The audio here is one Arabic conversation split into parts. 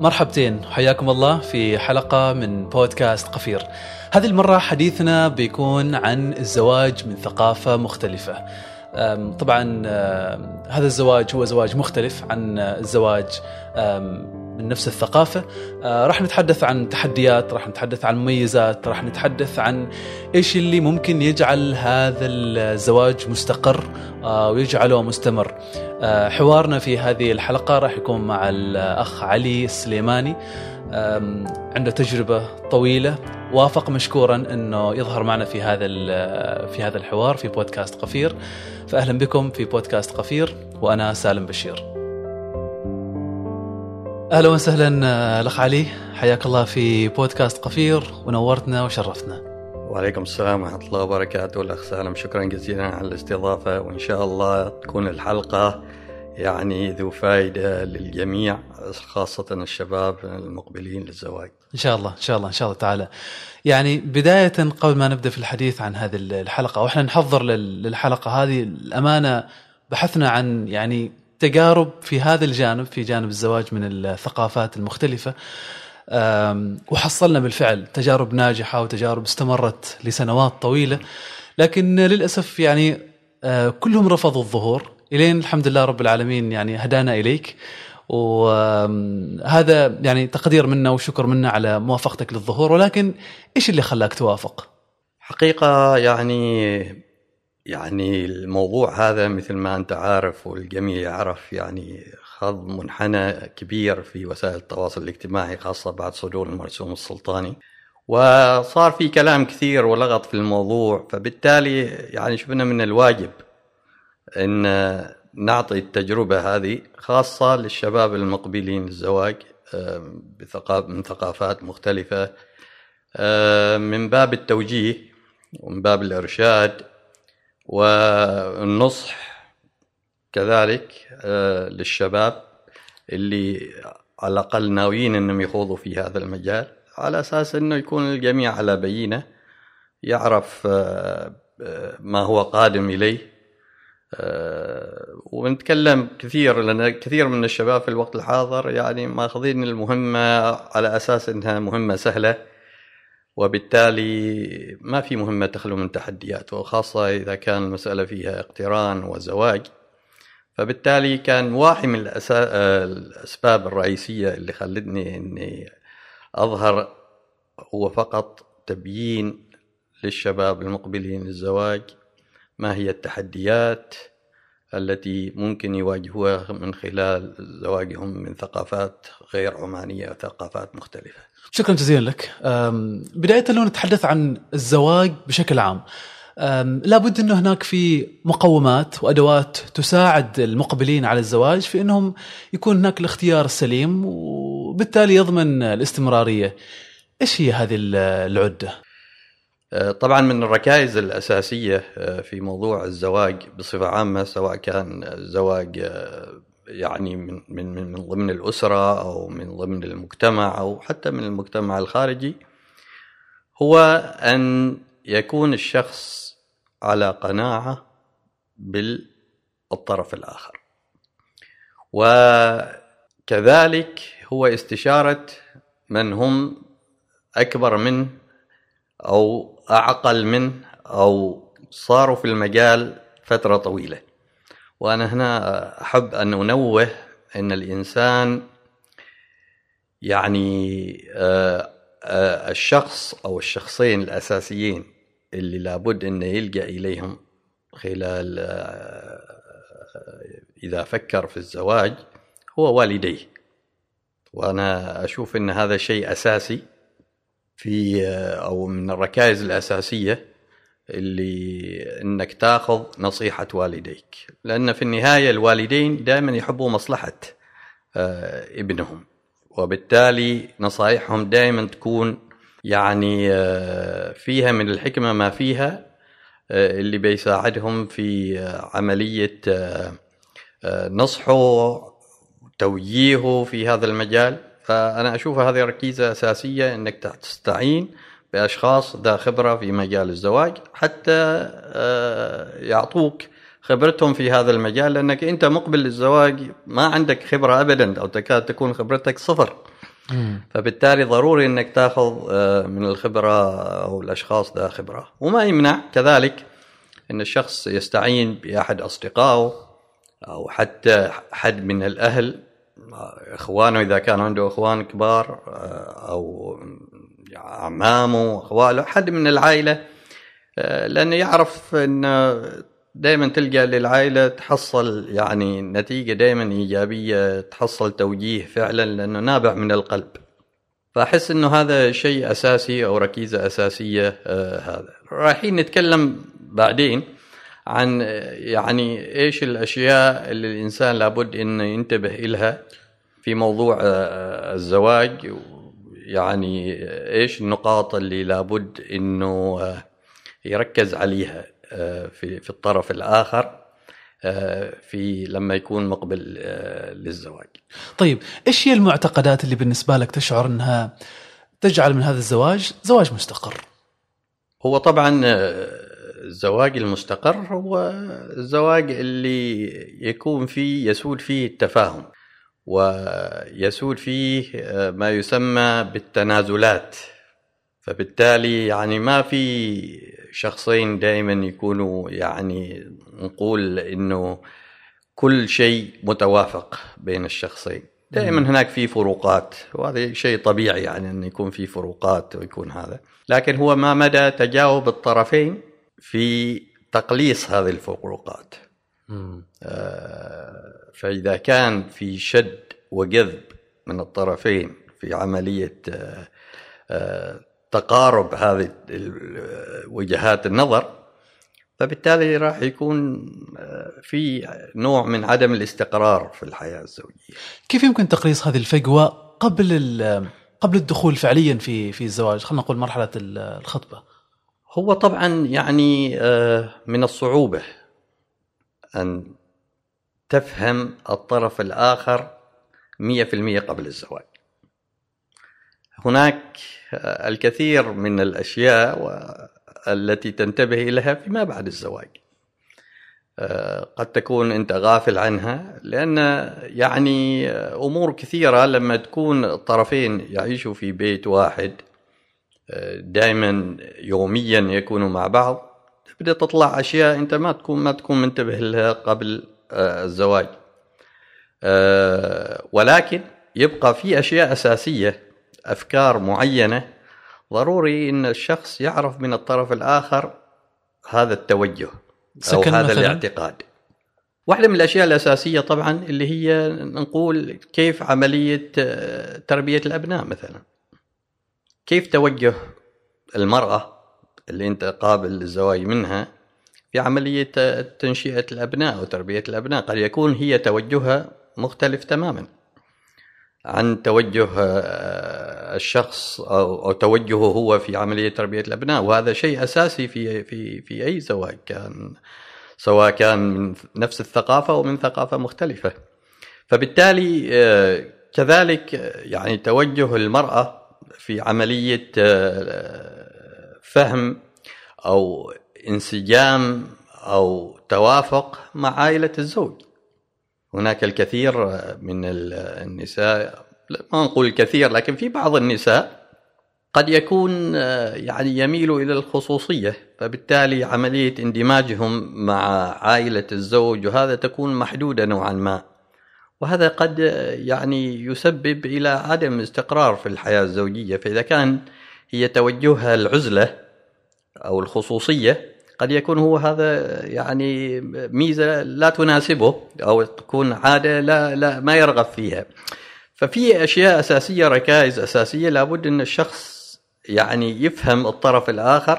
مرحبتين حياكم الله في حلقة من بودكاست قفير. هذه المرة حديثنا بيكون عن الزواج من ثقافة مختلفة. طبعا هذا الزواج هو زواج مختلف عن الزواج من نفس الثقافة. أه، راح نتحدث عن تحديات راح نتحدث عن مميزات راح نتحدث عن إيش اللي ممكن يجعل هذا الزواج مستقر أه، ويجعله مستمر. أه، حوارنا في هذه الحلقة راح يكون مع الأخ علي السليماني. عنده تجربة طويلة. وافق مشكورا إنه يظهر معنا في هذا في هذا الحوار في بودكاست قفير. فأهلا بكم في بودكاست قفير وأنا سالم بشير. أهلا وسهلا آه، الأخ علي حياك الله في بودكاست قفير ونورتنا وشرفتنا. وعليكم السلام ورحمة الله وبركاته الأخ سالم شكرا جزيلا على الاستضافة وإن شاء الله تكون الحلقة يعني ذو فائدة للجميع خاصة الشباب المقبلين للزواج إن شاء الله إن شاء الله إن شاء الله تعالى. يعني بداية قبل ما نبدأ في الحديث عن هذه الحلقة وإحنا نحضر لل- للحلقة هذه الأمانة بحثنا عن يعني تجارب في هذا الجانب في جانب الزواج من الثقافات المختلفة وحصلنا بالفعل تجارب ناجحة وتجارب استمرت لسنوات طويلة. لكن للأسف يعني آه، كلهم رفضوا الظهور. إلين الحمد لله رب العالمين يعني هدانا إليك. وهذا يعني تقدير منا وشكر منا على موافقتك للظهور. ولكن إيش اللي خلاك توافق؟ حقيقة يعني يعني الموضوع هذا مثل ما أنت عارف والجميع يعرف يعني خاض منحنى كبير في وسائل التواصل الاجتماعي خاصة بعد صدور المرسوم السلطاني. وصار في كلام كثير ولغط في الموضوع فبالتالي يعني شفنا من الواجب إن نعطي التجربة هذه خاصة للشباب المقبلين للزواج آه، من ثقافات مختلفة. آه، من باب التوجيه ومن باب الإرشاد والنصح كذلك آه، للشباب اللي على الأقل ناويين أنهم يخوضوا في هذا المجال على أساس أنه يكون الجميع على بينة يعرف آه، آه، ما هو قادم إليه. ونتكلم كثير لأن كثير من الشباب في الوقت الحاضر يعني ماخذين المهمة على أساس أنها مهمة سهلة. وبالتالي ما في مهمة تخلو من تحديات وخاصة إذا كان المسألة فيها اقتران وزواج. فبالتالي كان واحد من الأسباب الرئيسية اللي خلتني أني أظهر هو فقط تبيين للشباب المقبلين للزواج ما هي التحديات التي ممكن يواجهوها من خلال زواجهم من ثقافات غير عمانية وثقافات مختلفة. شكرا جزيلا لك بداية لو نتحدث عن الزواج بشكل عام لابد أنه هناك في مقومات وأدوات تساعد المقبلين على الزواج في أنهم يكون هناك الاختيار السليم وبالتالي يضمن الاستمرارية إيش هي هذه العدة؟ آه، طبعا من الركائز الأساسية آه، في موضوع الزواج بصفة عامة سواء كان زواج آه، يعني من من من من ضمن الأسرة أو من ضمن المجتمع أو حتى من المجتمع الخارجي هو أن يكون الشخص على قناعة بالطرف الآخر. وكذلك هو استشارة من هم أكبر منه أو أعقل منه أو صاروا في المجال فترة طويلة. وأنا هنا أحب أن أنوه أن الإنسان يعني آه، آه، الشخص أو الشخصين الأساسيين اللي لابد أن يلجأ إليهم خلال آه، إذا فكر في الزواج هو والديه. وأنا أشوف أن هذا شيء أساسي في أو من الركائز الأساسية اللي إنك تاخذ نصيحة والديك. لأن في النهاية الوالدين دائما يحبوا مصلحة آه، ابنهم. وبالتالي نصائحهم دائما تكون يعني آه، فيها من الحكمة ما فيها آه، اللي بيساعدهم في عملية نصحه توجيهه في هذا المجال. فأنا أشوف هذه ركيزة أساسية أنك تستعين بأشخاص ذا خبرة في مجال الزواج حتى آه، يعطوك خبرتهم في هذا المجال لأنك أنت مقبل للزواج ما عندك خبرة أبدا أو تكاد تكون خبرتك صفر. فبالتالي ضروري أنك تأخذ آه، من الخبرة أو الأشخاص ذا خبرة. وما يمنع كذلك أن الشخص يستعين بأحد أصدقائه أو حتى حد من الأهل إخوانه إذا كان عنده إخوان كبار آه، أو اعمامه اخواله حد من العائلة آه، لأنه يعرف إن دائما تلقى للعائلة تحصل يعني نتيجة دائما إيجابية تحصل توجيه فعلا لأنه نابع من القلب. فأحس إنه هذا شيء أساسي أو ركيزة أساسية آه هذا. رايحين نتكلم بعدين عن يعني إيش الأشياء اللي الإنسان لابد إنه ينتبه لها في موضوع آه الزواج يعني إيش النقاط اللي لابد إنه آه يركز عليها آه، في في الطرف الآخر آه، في لما يكون مقبل للزواج. طيب إيش هي المعتقدات اللي بالنسبة لك تشعر إنها تجعل من هذا الزواج زواج مستقر؟ هو طبعا الزواج المستقر هو الزواج اللي يكون فيه يسود فيه التفاهم ويسود فيه ما يسمى بالتنازلات. فبالتالي يعني ما في شخصين دائما يكونوا يعني نقول إنه كل شيء متوافق بين الشخصين. دائما هناك في فروقات وهذا شيء طبيعي يعني انه يكون في فروقات ويكون هذا. لكن هو ما مدى تجاوب الطرفين في تقليص هذه الفروقات. آه فإذا كان في شد وجذب من الطرفين في عملية آه آه تقارب هذه وجهات النظر فبالتالي راح يكون آه، في نوع من عدم الاستقرار في الحياة الزوجية. كيف يمكن تقليص هذه الفجوة قبل قبل الدخول فعليا في في الزواج، خلينا نقول مرحلة الخطبة. هو طبعا يعني آه، من الصعوبة أن تفهم الطرف الآخر 100% قبل الزواج. هناك الكثير من الأشياء التي تنتبه لها فيما بعد الزواج آه، قد تكون أنت غافل عنها لأن يعني أمور كثيرة لما تكون الطرفين يعيشوا في بيت واحد آه، دائما يوميا يكونوا مع بعض تبدأ تطلع أشياء أنت ما تكون ما تكون منتبه لها قبل آه، الزواج. ولكن يبقى في أشياء أساسية أفكار معينة. ضروري إن الشخص يعرف من الطرف الآخر هذا التوجه أو هذا مثلاً. الاعتقاد. واحدة من الأشياء الأساسية طبعا اللي هي نقول كيف عملية آه، تربية الأبناء مثلا. كيف توجه المرأة اللي أنت قابل للزواج منها في عملية آه، تنشئة الأبناء وتربيه الأبناء. قد يكون هي توجهها مختلف تماما عن توجه آه، الشخص أو توجهه هو في عملية تربية الأبناء. وهذا شيء أساسي في في في أي زواج كان سواء كان من نفس الثقافة أو من ثقافة مختلفة. فبالتالي آه، كذلك يعني توجه المرأة في عملية آه، فهم أو انسجام أو توافق مع عائلة الزوج. هناك الكثير من النساء ما نقول الكثير لكن في بعض النساء قد يكون يعني يميل إلى الخصوصية فبالتالي عملية اندماجهم مع عائلة الزوج وهذا تكون محدودة نوعا ما. وهذا قد يعني يسبب إلى عدم استقرار في الحياة الزوجية فإذا كان هي توجهها العزلة أو الخصوصية قد يكون هو هذا يعني ميزة لا تناسبه أو تكون عادة لا لا ما يرغب فيها. ففي أشياء أساسية ركائز أساسية لابد أن الشخص يعني يفهم الطرف الآخر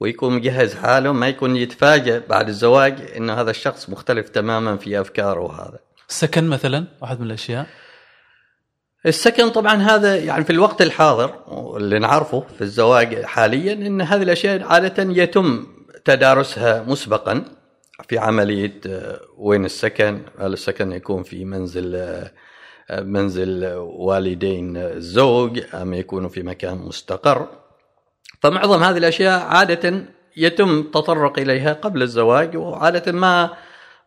ويكون مجهز حاله ما يكون يتفاجئ بعد الزواج أن هذا الشخص مختلف تماما في أفكاره وهذا السكن مثلا واحد من الأشياء؟ السكن طبعا هذا يعني في الوقت الحاضر اللي نعرفه في الزواج حاليا أن هذه الأشياء عادة يتم تدارسها مسبقا في عملية آه، وين السكن؟ هل السكن يكون في منزل آه، منزل والدين الزوج أم يكون في مكان مستقر؟ فمعظم هذه الأشياء عادة يتم التطرق إليها قبل الزواج وعادة ما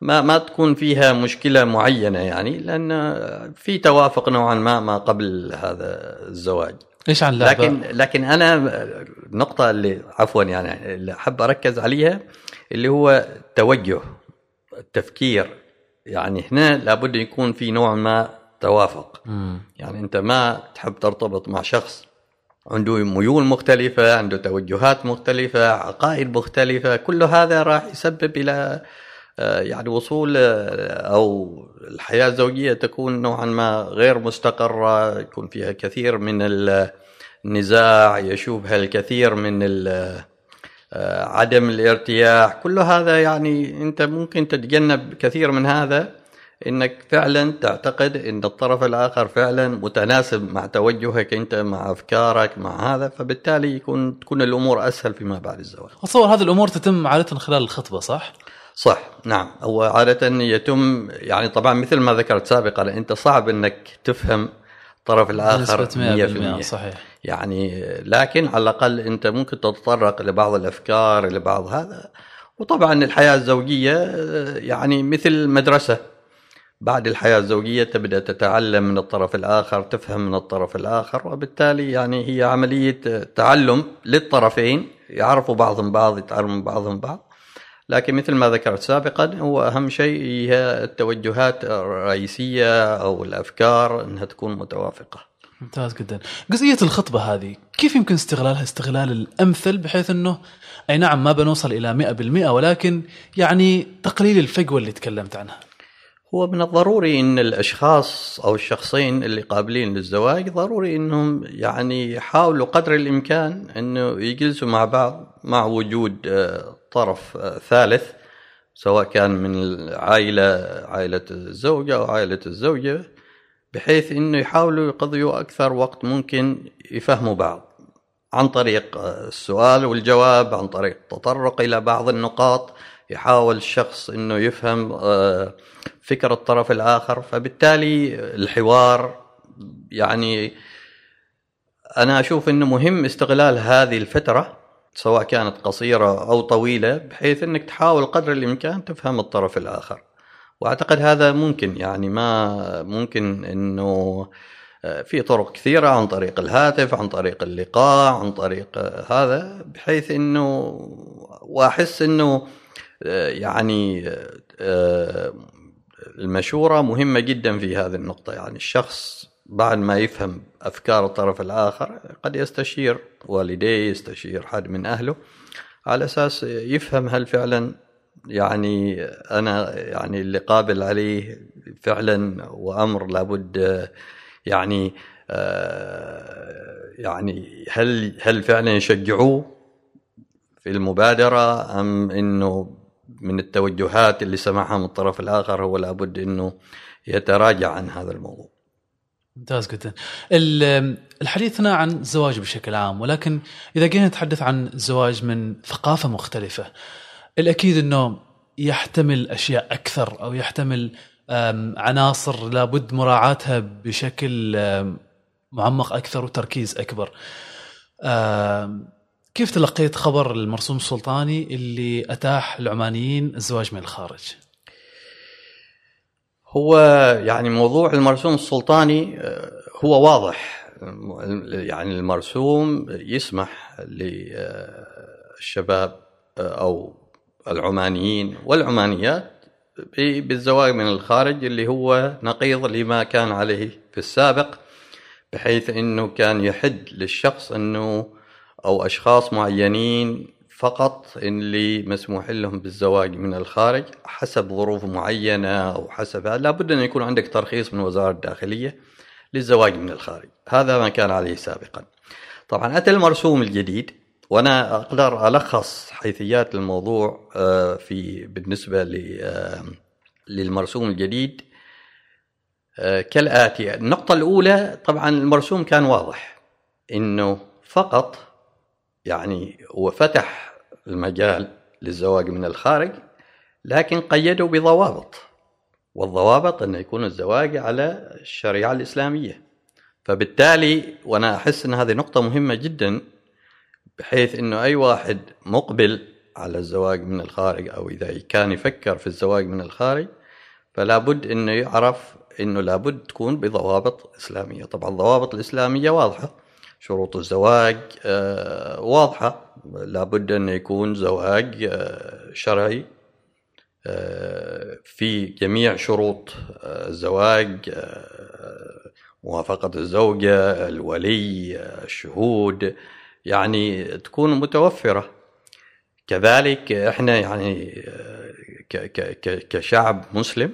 ما ما تكون فيها مشكلة معينة يعني لأن في توافق نوعا ما ما قبل هذا الزواج. إيش عن اللعبة؟ لكن لكن أنا النقطه اللي عفوا يعني اللي أحب أركز عليها اللي هو توجه التفكير يعني هنا لابد يكون في نوع ما توافق مم. يعني أنت ما تحب ترتبط مع شخص عنده ميول مختلفة عنده توجهات مختلفة عقائد مختلفة كل هذا راح يسبب إلى يعني وصول آه، أو الحياة الزوجية تكون نوعا ما غير مستقرة يكون فيها كثير من النزاع يشوبها الكثير من آه، عدم الارتياح كل هذا يعني أنت ممكن تتجنب كثير من هذا إنك فعلا تعتقد إن الطرف الآخر فعلا متناسب مع توجهك أنت مع أفكارك مع هذا فبالتالي يكون تكون الأمور أسهل فيما بعد الزواج. أتصور هذه الأمور تتم عادة خلال الخطبة صح؟ صح نعم. هو عادة يتم يعني طبعا مثل ما ذكرت سابقا أنت صعب إنك تفهم الطرف الآخر بنسبه 100% صحيح. يعني لكن على الأقل أنت ممكن تتطرق لبعض الأفكار لبعض هذا. وطبعا الحياة الزوجية يعني مثل مدرسة. بعد الحياة الزوجية تبدأ تتعلم من الطرف الآخر تفهم من الطرف الآخر وبالتالي يعني هي عملية تعلم للطرفين يعرفوا بعضهم بعض يتعلموا بعضهم بعض. لكن مثل ما ذكرت سابقا هو أهم شيء هي التوجهات الرئيسية أو الأفكار إنها تكون متوافقة. ممتاز جدا. جزئية الخطبة هذه كيف يمكن استغلالها؟ استغلال الأمثل بحيث إنه أي نعم ما بنوصل إلى 100% ولكن يعني تقليل الفجوة اللي تكلمت عنها. هو من الضروري إن الأشخاص أو الشخصين اللي قابلين للزواج ضروري إنهم يعني يحاولوا قدر الإمكان إنه يجلسوا مع بعض مع وجود آه، طرف آه، ثالث سواء كان من العائلة عائلة الزوجة أو عائلة الزوجة بحيث إنه يحاولوا يقضوا أكثر وقت ممكن يفهموا بعض عن طريق آه، السؤال والجواب عن طريق التطرق إلى بعض النقاط. يحاول الشخص إنه يفهم آه، فكر الطرف الآخر فبالتالي الحوار يعني أنا أشوف إنه مهم استغلال هذه الفترة سواء كانت قصيرة أو طويلة بحيث إنك تحاول قدر الإمكان تفهم الطرف الآخر. وأعتقد هذا ممكن يعني ما ممكن إنه آه، في طرق كثيرة عن طريق الهاتف عن طريق اللقاء عن طريق آه، هذا بحيث إنه وأحس إنه يعني آه، المشورة مهمة جدا في هذه النقطة. يعني الشخص بعد ما يفهم أفكار الطرف الآخر قد يستشير والديه يستشير حد من أهله على أساس يفهم هل فعلا يعني أنا يعني اللي قابل عليه فعلا وأمر لابد آه، يعني آه، يعني هل هل فعلا يشجعوه في المبادرة أم أنه من التوجهات اللي سمعها من الطرف الآخر هو لابد أنه يتراجع عن هذا الموضوع. ممتاز جدا. ال- الحديث هنا عن الزواج بشكل عام ولكن إذا جينا نتحدث عن الزواج من ثقافة مختلفة الأكيد إنه يحتمل أشياء أكثر أو يحتمل عناصر لابد مراعاتها بشكل معمق أكثر وتركيز أكبر. كيف تلقيت خبر المرسوم السلطاني اللي أتاح العمانيين الزواج من الخارج؟ هو يعني موضوع المرسوم السلطاني آه، هو واضح. يعني المرسوم يسمح للشباب أو العمانيين والعمانيات بالزواج من الخارج اللي هو نقيض لما كان عليه في السابق بحيث إنه كان يحد للشخص إنه أو أشخاص معينين فقط اللي مسموح لهم بالزواج من الخارج حسب ظروف معينة أو حسب لابد أن يكون عندك ترخيص من وزارة الداخلية للزواج من الخارج. هذا ما كان عليه سابقا. طبعا أتى المرسوم الجديد وأنا أقدر ألخص حيثيات الموضوع آه، في بالنسبة آه، للمرسوم الجديد آه، كالآتي. النقطة الأولى طبعا المرسوم كان واضح إنه فقط يعني هو فتح المجال للزواج من الخارج لكن قيده بضوابط والضوابط أن يكون الزواج على الشريعة الإسلامية. فبالتالي وأنا أحس أن هذه نقطة مهمة جدا بحيث أنه أي واحد مقبل على الزواج من الخارج أو إذا كان يفكر في الزواج من الخارج فلا بد أنه يعرف أنه لابد تكون بضوابط إسلامية. طبعا الضوابط الإسلامية واضحة شروط الزواج آه، واضحة. لابد انه يكون زواج آه، شرعي. آه، في جميع شروط الزواج موافقة الزوجة الولي الشهود يعني تكون متوفرة. كذلك إحنا يعني كشعب مسلم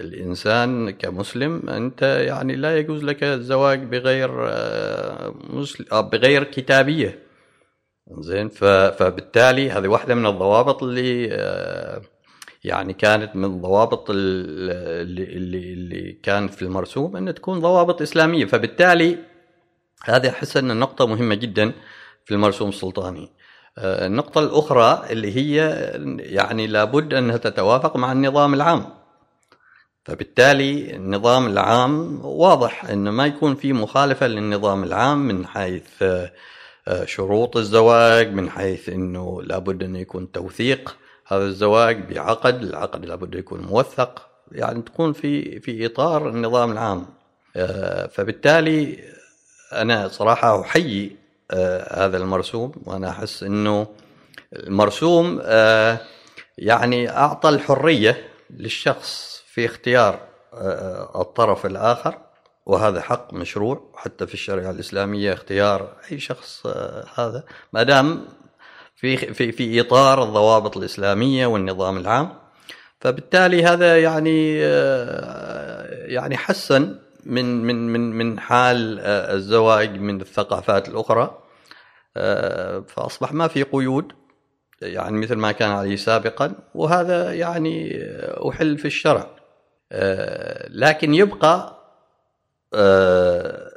الإنسان كمسلم أنت يعني لا يجوز لك الزواج بغير آه، مسلم آه، بغير كتابية. زين؟ فبالتالي هذه واحدة من الضوابط اللي آه، يعني كانت من الضوابط اللي اللي, اللي كان في المرسوم أن تكون ضوابط إسلامية. فبالتالي هذه أحس أن النقطه مهمة جدا في المرسوم السلطاني. النقطة الأخرى اللي هي يعني لابد أنها تتوافق مع النظام العام. فبالتالي النظام العام واضح إنه ما يكون في مخالفة للنظام العام من حيث آه، شروط الزواج من حيث إنه لابد انه يكون توثيق هذا الزواج بعقد العقد لابد يكون موثق يعني تكون في في إطار النظام العام. آه، فبالتالي أنا صراحة أحيي آه، هذا المرسوم وأنا أحس إنه المرسوم يعني أعطى الحرية للشخص في اختيار آه، آه، الطرف الآخر وهذا حق مشروع حتى في الشريعة الإسلامية اختيار أي شخص آه، هذا. ما دام في في في إطار الضوابط الإسلامية والنظام العام فبالتالي هذا يعني يعني حسن من من من من حال الزواج من الثقافات الأخرى. فأصبح ما في قيود يعني مثل ما كان عليه سابقا وهذا يعني أحل في الشرع. لكن يبقى آه،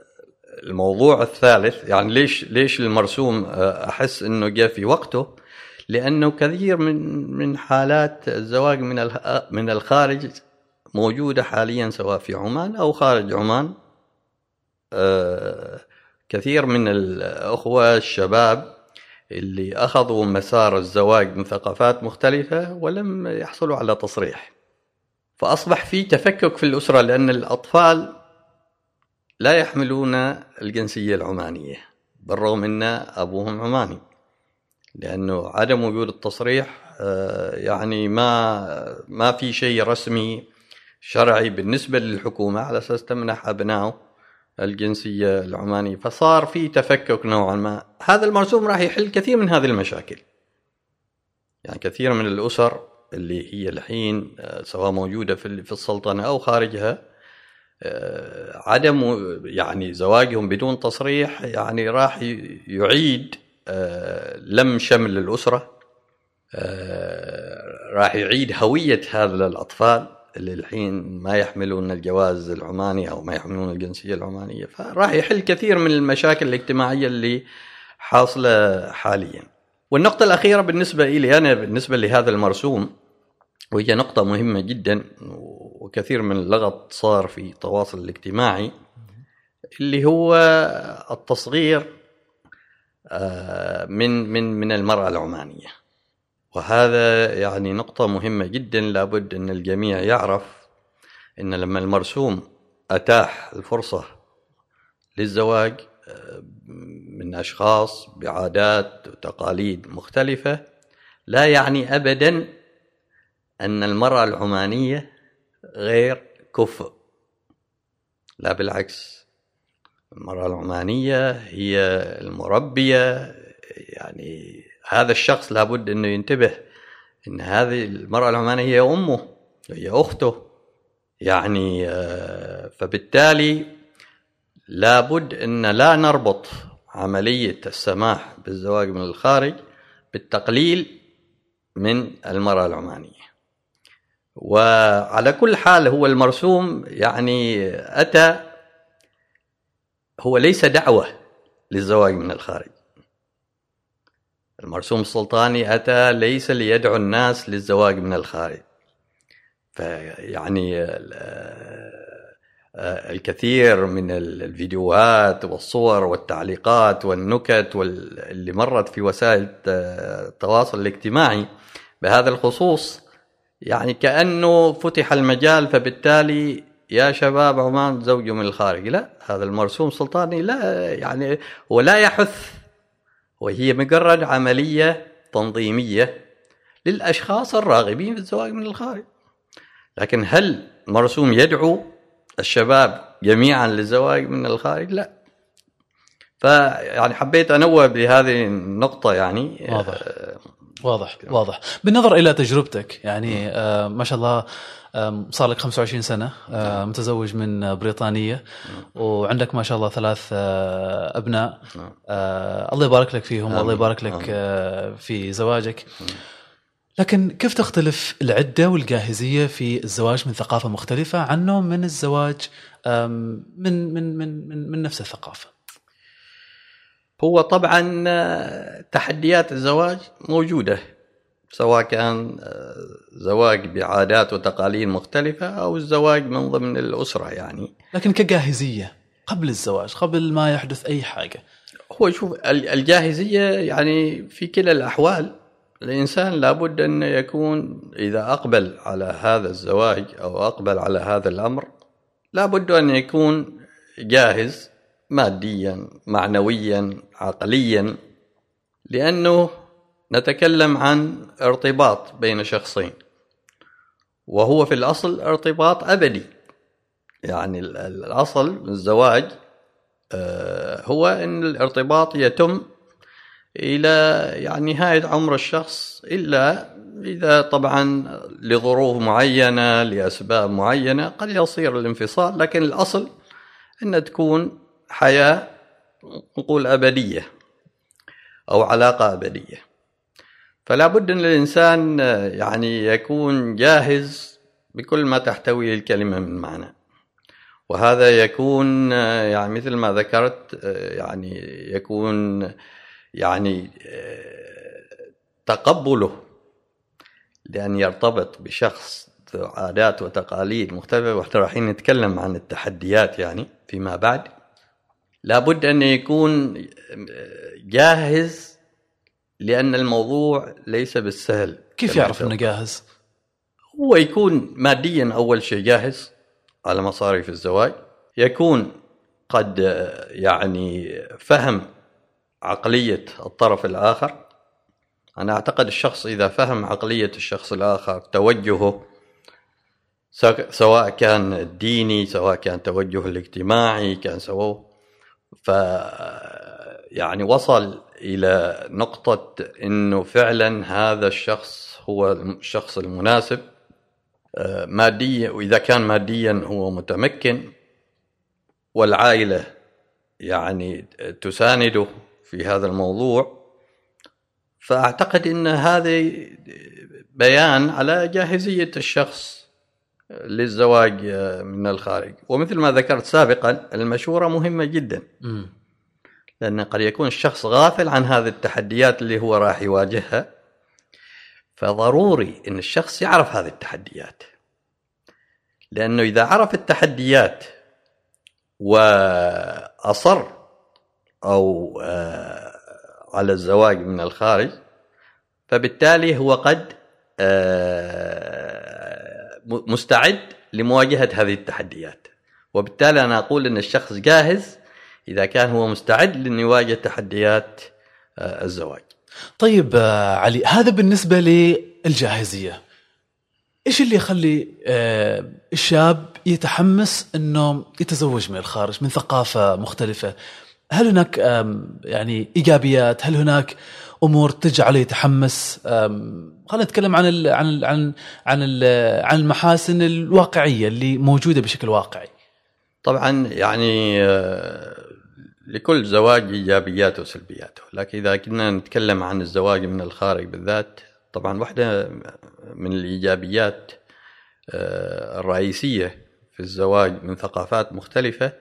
الموضوع الثالث يعني ليش ليش المرسوم آه، أحس إنه جاء في وقته؟ لأنه كثير من من حالات الزواج من من الخارج موجودة حاليا سواء في عمان أو خارج عمان. كثير من الأخوة الشباب اللي أخذوا مسار الزواج من ثقافات مختلفة ولم يحصلوا على تصريح. فأصبح في تفكك في الأسرة لأن الأطفال لا يحملون الجنسية العمانية بالرغم أن أبوهم عماني. لأنه عدم وجود التصريح آه، يعني ما ما في شيء رسمي شرعي بالنسبة للحكومة على أساس تمنح أبنائه الجنسية العمانية. فصار في تفكك نوعا ما. هذا المرسوم راح يحل كثير من هذه المشاكل. يعني كثير من الأسر اللي هي الحين آه، سواء موجودة في السلطنة أو خارجها آه، عدم يعني زواجهم بدون تصريح يعني راح يعيد آه، لم شمل الأسرة راح يعيد هوية هذا الأطفال اللي الحين ما يحملون الجواز العماني أو ما يحملون الجنسية العمانية فراح يحل كثير من المشاكل الاجتماعية اللي حاصلة حاليا. والنقطة الأخيرة بالنسبة لي أنا بالنسبة لهذا المرسوم وهي نقطة مهمة جدا وكثير من اللغط صار في التواصل الاجتماعي اللي هو التصغير آه، من من من المرأة العمانية. وهذا يعني نقطة مهمة جدا لابد أن الجميع يعرف أن لما المرسوم أتاح الفرصة للزواج آه، من أشخاص بعادات وتقاليد مختلفة لا يعني أبدا أن المرأة العمانية غير كفء. لا بالعكس المرأة العمانية هي المربية. يعني هذا الشخص لابد أنه ينتبه أن هذه المرأة العمانية هي أمه هي أخته. يعني آه، فبالتالي لابد أن لا نربط عملية السماح بالزواج من الخارج بالتقليل من المرأة العمانية. وعلى كل حال هو المرسوم يعني أتى هو ليس دعوة للزواج من الخارج. المرسوم السلطاني أتى ليس ليدعو الناس للزواج من الخارج. فيعني الكثير من الفيديوهات والصور والتعليقات والنكت اللي مرت في وسائل التواصل الاجتماعي بهذا الخصوص يعني كأنه فتح المجال فبالتالي يا شباب عمان زوجوا من الخارج. لا هذا المرسوم سلطاني لا يعني ولا يحث وهي مجرد عملية تنظيمية للأشخاص الراغبين في الزواج من الخارج. لكن هل مرسوم يدعو الشباب جميعا للزواج من الخارج؟ لا. فيعني حبيت أنوه بهذه النقطة يعني. واضح. واضح واضح. بالنظر إلى تجربتك يعني آه ما شاء الله صار لك 25 سنة آه متزوج من بريطانية وعندك ما شاء الله ثلاث آه أبناء. آه الله يبارك لك فيهم والله يبارك لك آه في زواجك. لكن كيف تختلف العدة والجاهزية في الزواج من ثقافة مختلفة عنه من الزواج من من من من, من نفس الثقافة؟ هو طبعا آه، تحديات الزواج موجودة سواء كان آه، زواج بعادات وتقاليد مختلفة أو الزواج من ضمن الأسرة يعني. لكن كجاهزية قبل الزواج قبل ما يحدث أي حاجة. هو شوف الجاهزية يعني في كلا الأحوال الإنسان لابد أن يكون إذا أقبل على هذا الزواج أو أقبل على هذا الأمر لابد أن يكون جاهز ماديا معنويا عقليا لأنه نتكلم عن ارتباط بين شخصين. وهو في الأصل ارتباط أبدي. يعني الأصل الزواج آه، هو أن الارتباط يتم إلى يعني نهاية عمر الشخص إلا إذا طبعا لظروف معينة لأسباب معينة قد يصير الانفصال لكن الأصل أن تكون حياة نقول أبدية أو علاقة أبدية. فلا بد أن الإنسان يعني يكون جاهز بكل ما تحتوي الكلمة من معنى. وهذا يكون يعني مثل ما ذكرت يعني يكون يعني تقبله لأن يرتبط بشخص عادات وتقاليد مختلفة وإحنا رايحين نتكلم عن التحديات يعني فيما بعد. لابد أن يكون جاهز لأن الموضوع ليس بالسهل كيف يعرف أنه جاهز؟ هو يكون ماديا أول شيء جاهز على مصاريف الزواج يكون قد يعني فهم عقلية الطرف الآخر أنا أعتقد الشخص إذا فهم عقلية الشخص الآخر توجهه سواء كان الديني سواء كان توجهه الاجتماعي كان سواء ف يعني وصل إلى نقطة إنه فعلا هذا الشخص هو الشخص المناسب. آه، ماديا وإذا كان ماديا هو متمكن والعائلة يعني تسانده في هذا الموضوع. فأعتقد إن هذا بيان على جاهزية الشخص. للزواج من الخارج. ومثل ما ذكرت سابقا المشورة مهمة جدا. لأن قد يكون الشخص غافل عن هذه التحديات اللي هو راح يواجهها فضروري إن الشخص يعرف هذه التحديات. لأنه إذا عرف التحديات وأصر أو آه، على الزواج من الخارج فبالتالي هو قد آه، مستعد لمواجهة هذه التحديات وبالتالي أنا أقول إن الشخص جاهز إذا كان هو مستعد لأنه يواجه تحديات آه، الزواج. طيب علي هذا بالنسبة للجاهزية. إيش اللي يخلي الشاب يتحمس إنه يتزوج من الخارج من ثقافة مختلفة هل هناك يعني إيجابيات؟ هل هناك أمور تجعله يتحمس؟ خلينا نتكلم عن ال عن ال عن عن عن المحاسن الواقعية اللي موجودة بشكل واقعي. طبعا يعني آه، لكل زواج ايجابياته وسلبياته، لكن إذا كنا نتكلم عن الزواج من الخارج بالذات طبعا واحدة من الإيجابيات آه، الرئيسية في الزواج من ثقافات مختلفة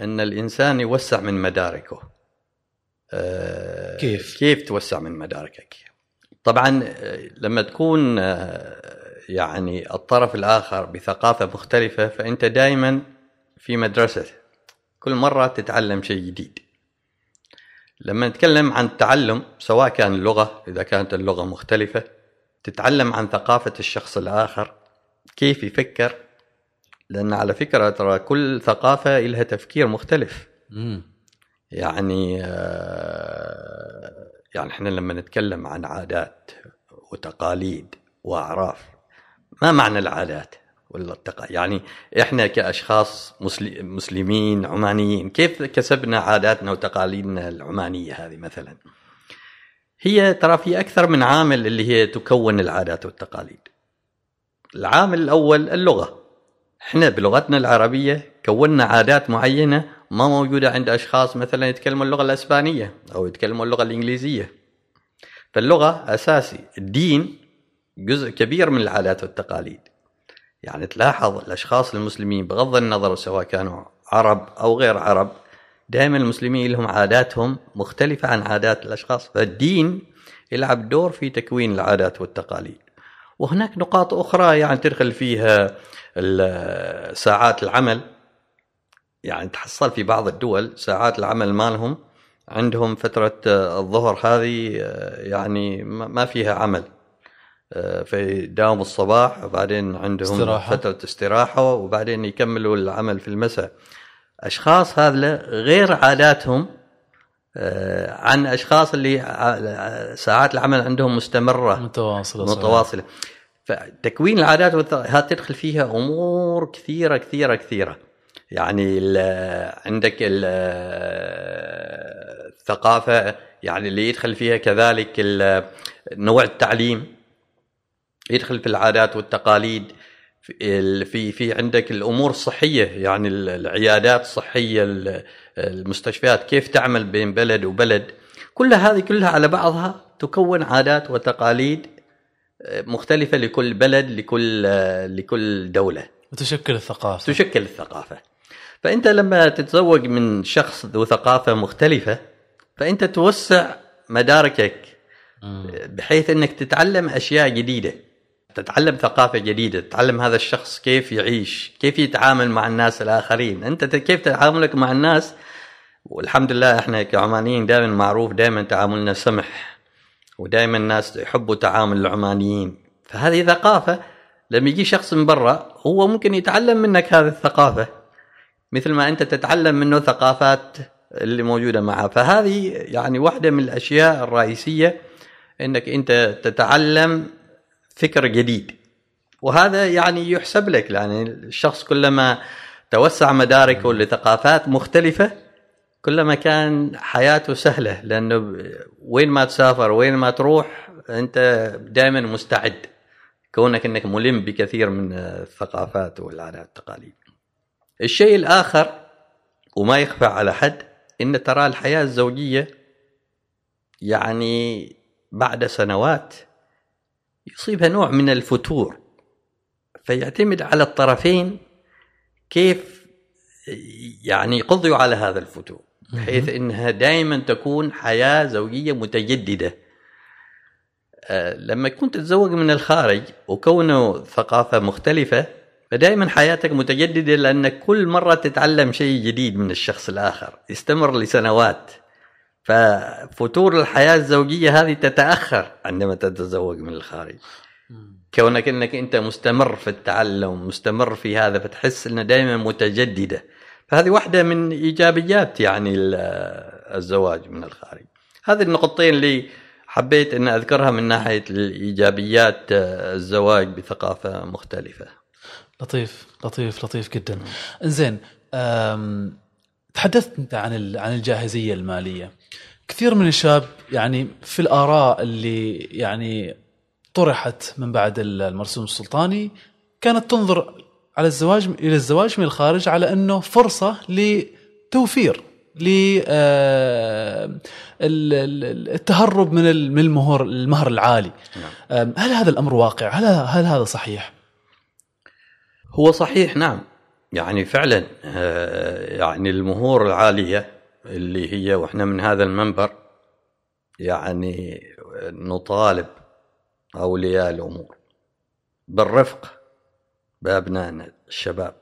أن الإنسان يوسع من مداركه آه، كيف؟ كيف توسع من مداركك؟ طبعا آه، لما تكون آه، يعني الطرف الآخر بثقافة مختلفة فأنت دائما في مدرسة كل مرة تتعلم شيء جديد. لما نتكلم عن التعلم سواء كان اللغة إذا كانت اللغة مختلفة تتعلم عن ثقافة الشخص الآخر كيف يفكر؟ لأن على فكرة ترى كل ثقافة لها تفكير مختلف. مم. يعني آه، يعني إحنا لما نتكلم عن عادات وتقاليد وأعراف ما معنى العادات ولا التقاليد يعني إحنا كأشخاص مسل- مسلمين عمانيين كيف كسبنا عاداتنا وتقاليدنا العمانية هذه مثلا؟ هي ترى في أكثر من عامل اللي هي تكون العادات والتقاليد. العامل الأول اللغة. إحنا بلغتنا العربية كونا عادات معينة ما موجودة عند أشخاص مثلا يتكلموا اللغة الأسبانية أو يتكلموا اللغة الإنجليزية. فاللغة أساسي. الدين جزء كبير من العادات والتقاليد. يعني تلاحظ الأشخاص المسلمين بغض النظر سواء كانوا عرب أو غير عرب دائما المسلمين لهم عاداتهم مختلفة عن عادات الأشخاص. فالدين يلعب دور في تكوين العادات والتقاليد. وهناك نقاط أخرى يعني تدخل فيها ساعات العمل. يعني تحصل في بعض الدول ساعات العمل مالهم عندهم فترة آه، الظهر هذه آه، يعني ما فيها عمل آه، فيداوموا الصباح وبعدين عندهم استراحة. فترة استراحة وبعدين يكملوا العمل في المساء أشخاص هذا غير عاداتهم عن أشخاص اللي ساعات العمل عندهم مستمرة متواصلة صحيح. متواصلة فتكوين العادات هذه تدخل فيها أمور كثيرة كثيرة كثيرة يعني ال- عندك ال- الثقافة يعني اللي يدخل فيها كذلك نوع التعليم يدخل في العادات والتقاليد في في عندك الأمور الصحية يعني ال- العيادات الصحية ال- المستشفيات كيف تعمل بين بلد وبلد. كل هذه كلها على بعضها تكون عادات وتقاليد مختلفة لكل بلد لكل لكل دولة. وتشكل الثقافة. تشكل الثقافة. فأنت لما تتزوج من شخص ذو ثقافة مختلفة فأنت توسع مداركك. بحيث إنك تتعلم أشياء جديدة. تتعلم ثقافة جديدة تتعلم هذا الشخص كيف يعيش كيف يتعامل مع الناس الآخرين. أنت ت- كيف تعاملك مع الناس؟ والحمد لله إحنا كعمانيين دائما معروف دائما تعاملنا سمح ودائما الناس يحبوا تعامل العمانيين. فهذه ثقافة لما يجي شخص من برا هو ممكن يتعلم منك هذه الثقافة. مثل ما أنت تتعلم منه ثقافات اللي موجودة معه. فهذه يعني واحدة من الأشياء الرئيسية إنك أنت تتعلم فكر جديد. وهذا يعني يحسب لك يعني الشخص كلما توسع مداركه لثقافات مختلفة كلما كان حياته سهلة لأنه وين ما تسافر وين ما تروح أنت دائما مستعد. كونك إنك ملم بكثير من الثقافات والعادات والتقاليد. الشيء الآخر وما يخفى على حد إن ترى الحياة الزوجية يعني بعد سنوات يصيبها نوع من الفتور فيعتمد على الطرفين كيف يعني يقضوا على هذا الفتور بحيث إنها دائما تكون حياة زوجية متجددة. آه، لما كنت تتزوج من الخارج وكونه ثقافة مختلفة فدائما حياتك متجددة لانك كل مرة تتعلم شيء جديد من الشخص الآخر يستمر لسنوات. ففتور الحياة الزوجية هذه تتأخر عندما تتزوج من الخارج. كونك إنك أنت مستمر في التعلم مستمر في هذا فتحس انه دائما متجددة. فهذه واحدة من إيجابيات يعني ال- الزواج من الخارج. هذه النقطتين اللي حبيت أن أذكرها من ناحية الإيجابيات آه، الزواج بثقافة مختلفة. لطيف لطيف لطيف جدا. إنزين أم، تحدثت أنت عن عن الجاهزية المالية. كثير من الشباب يعني في الآراء اللي يعني طرحت من بعد ال- المرسوم السلطاني كانت تنظر على الزواج إلى الزواج من الخارج على أنه فرصة لتوفير ل آه، من ال- من المهر المهر العالي. نعم. هل هذا الأمر واقع؟ هل هل هذا صحيح؟ هو صحيح نعم. يعني فعلا آه، يعني المهور العالية اللي هي وإحنا من هذا المنبر يعني نطالب أولياء الأمور بالرفق بابنائنا الشباب.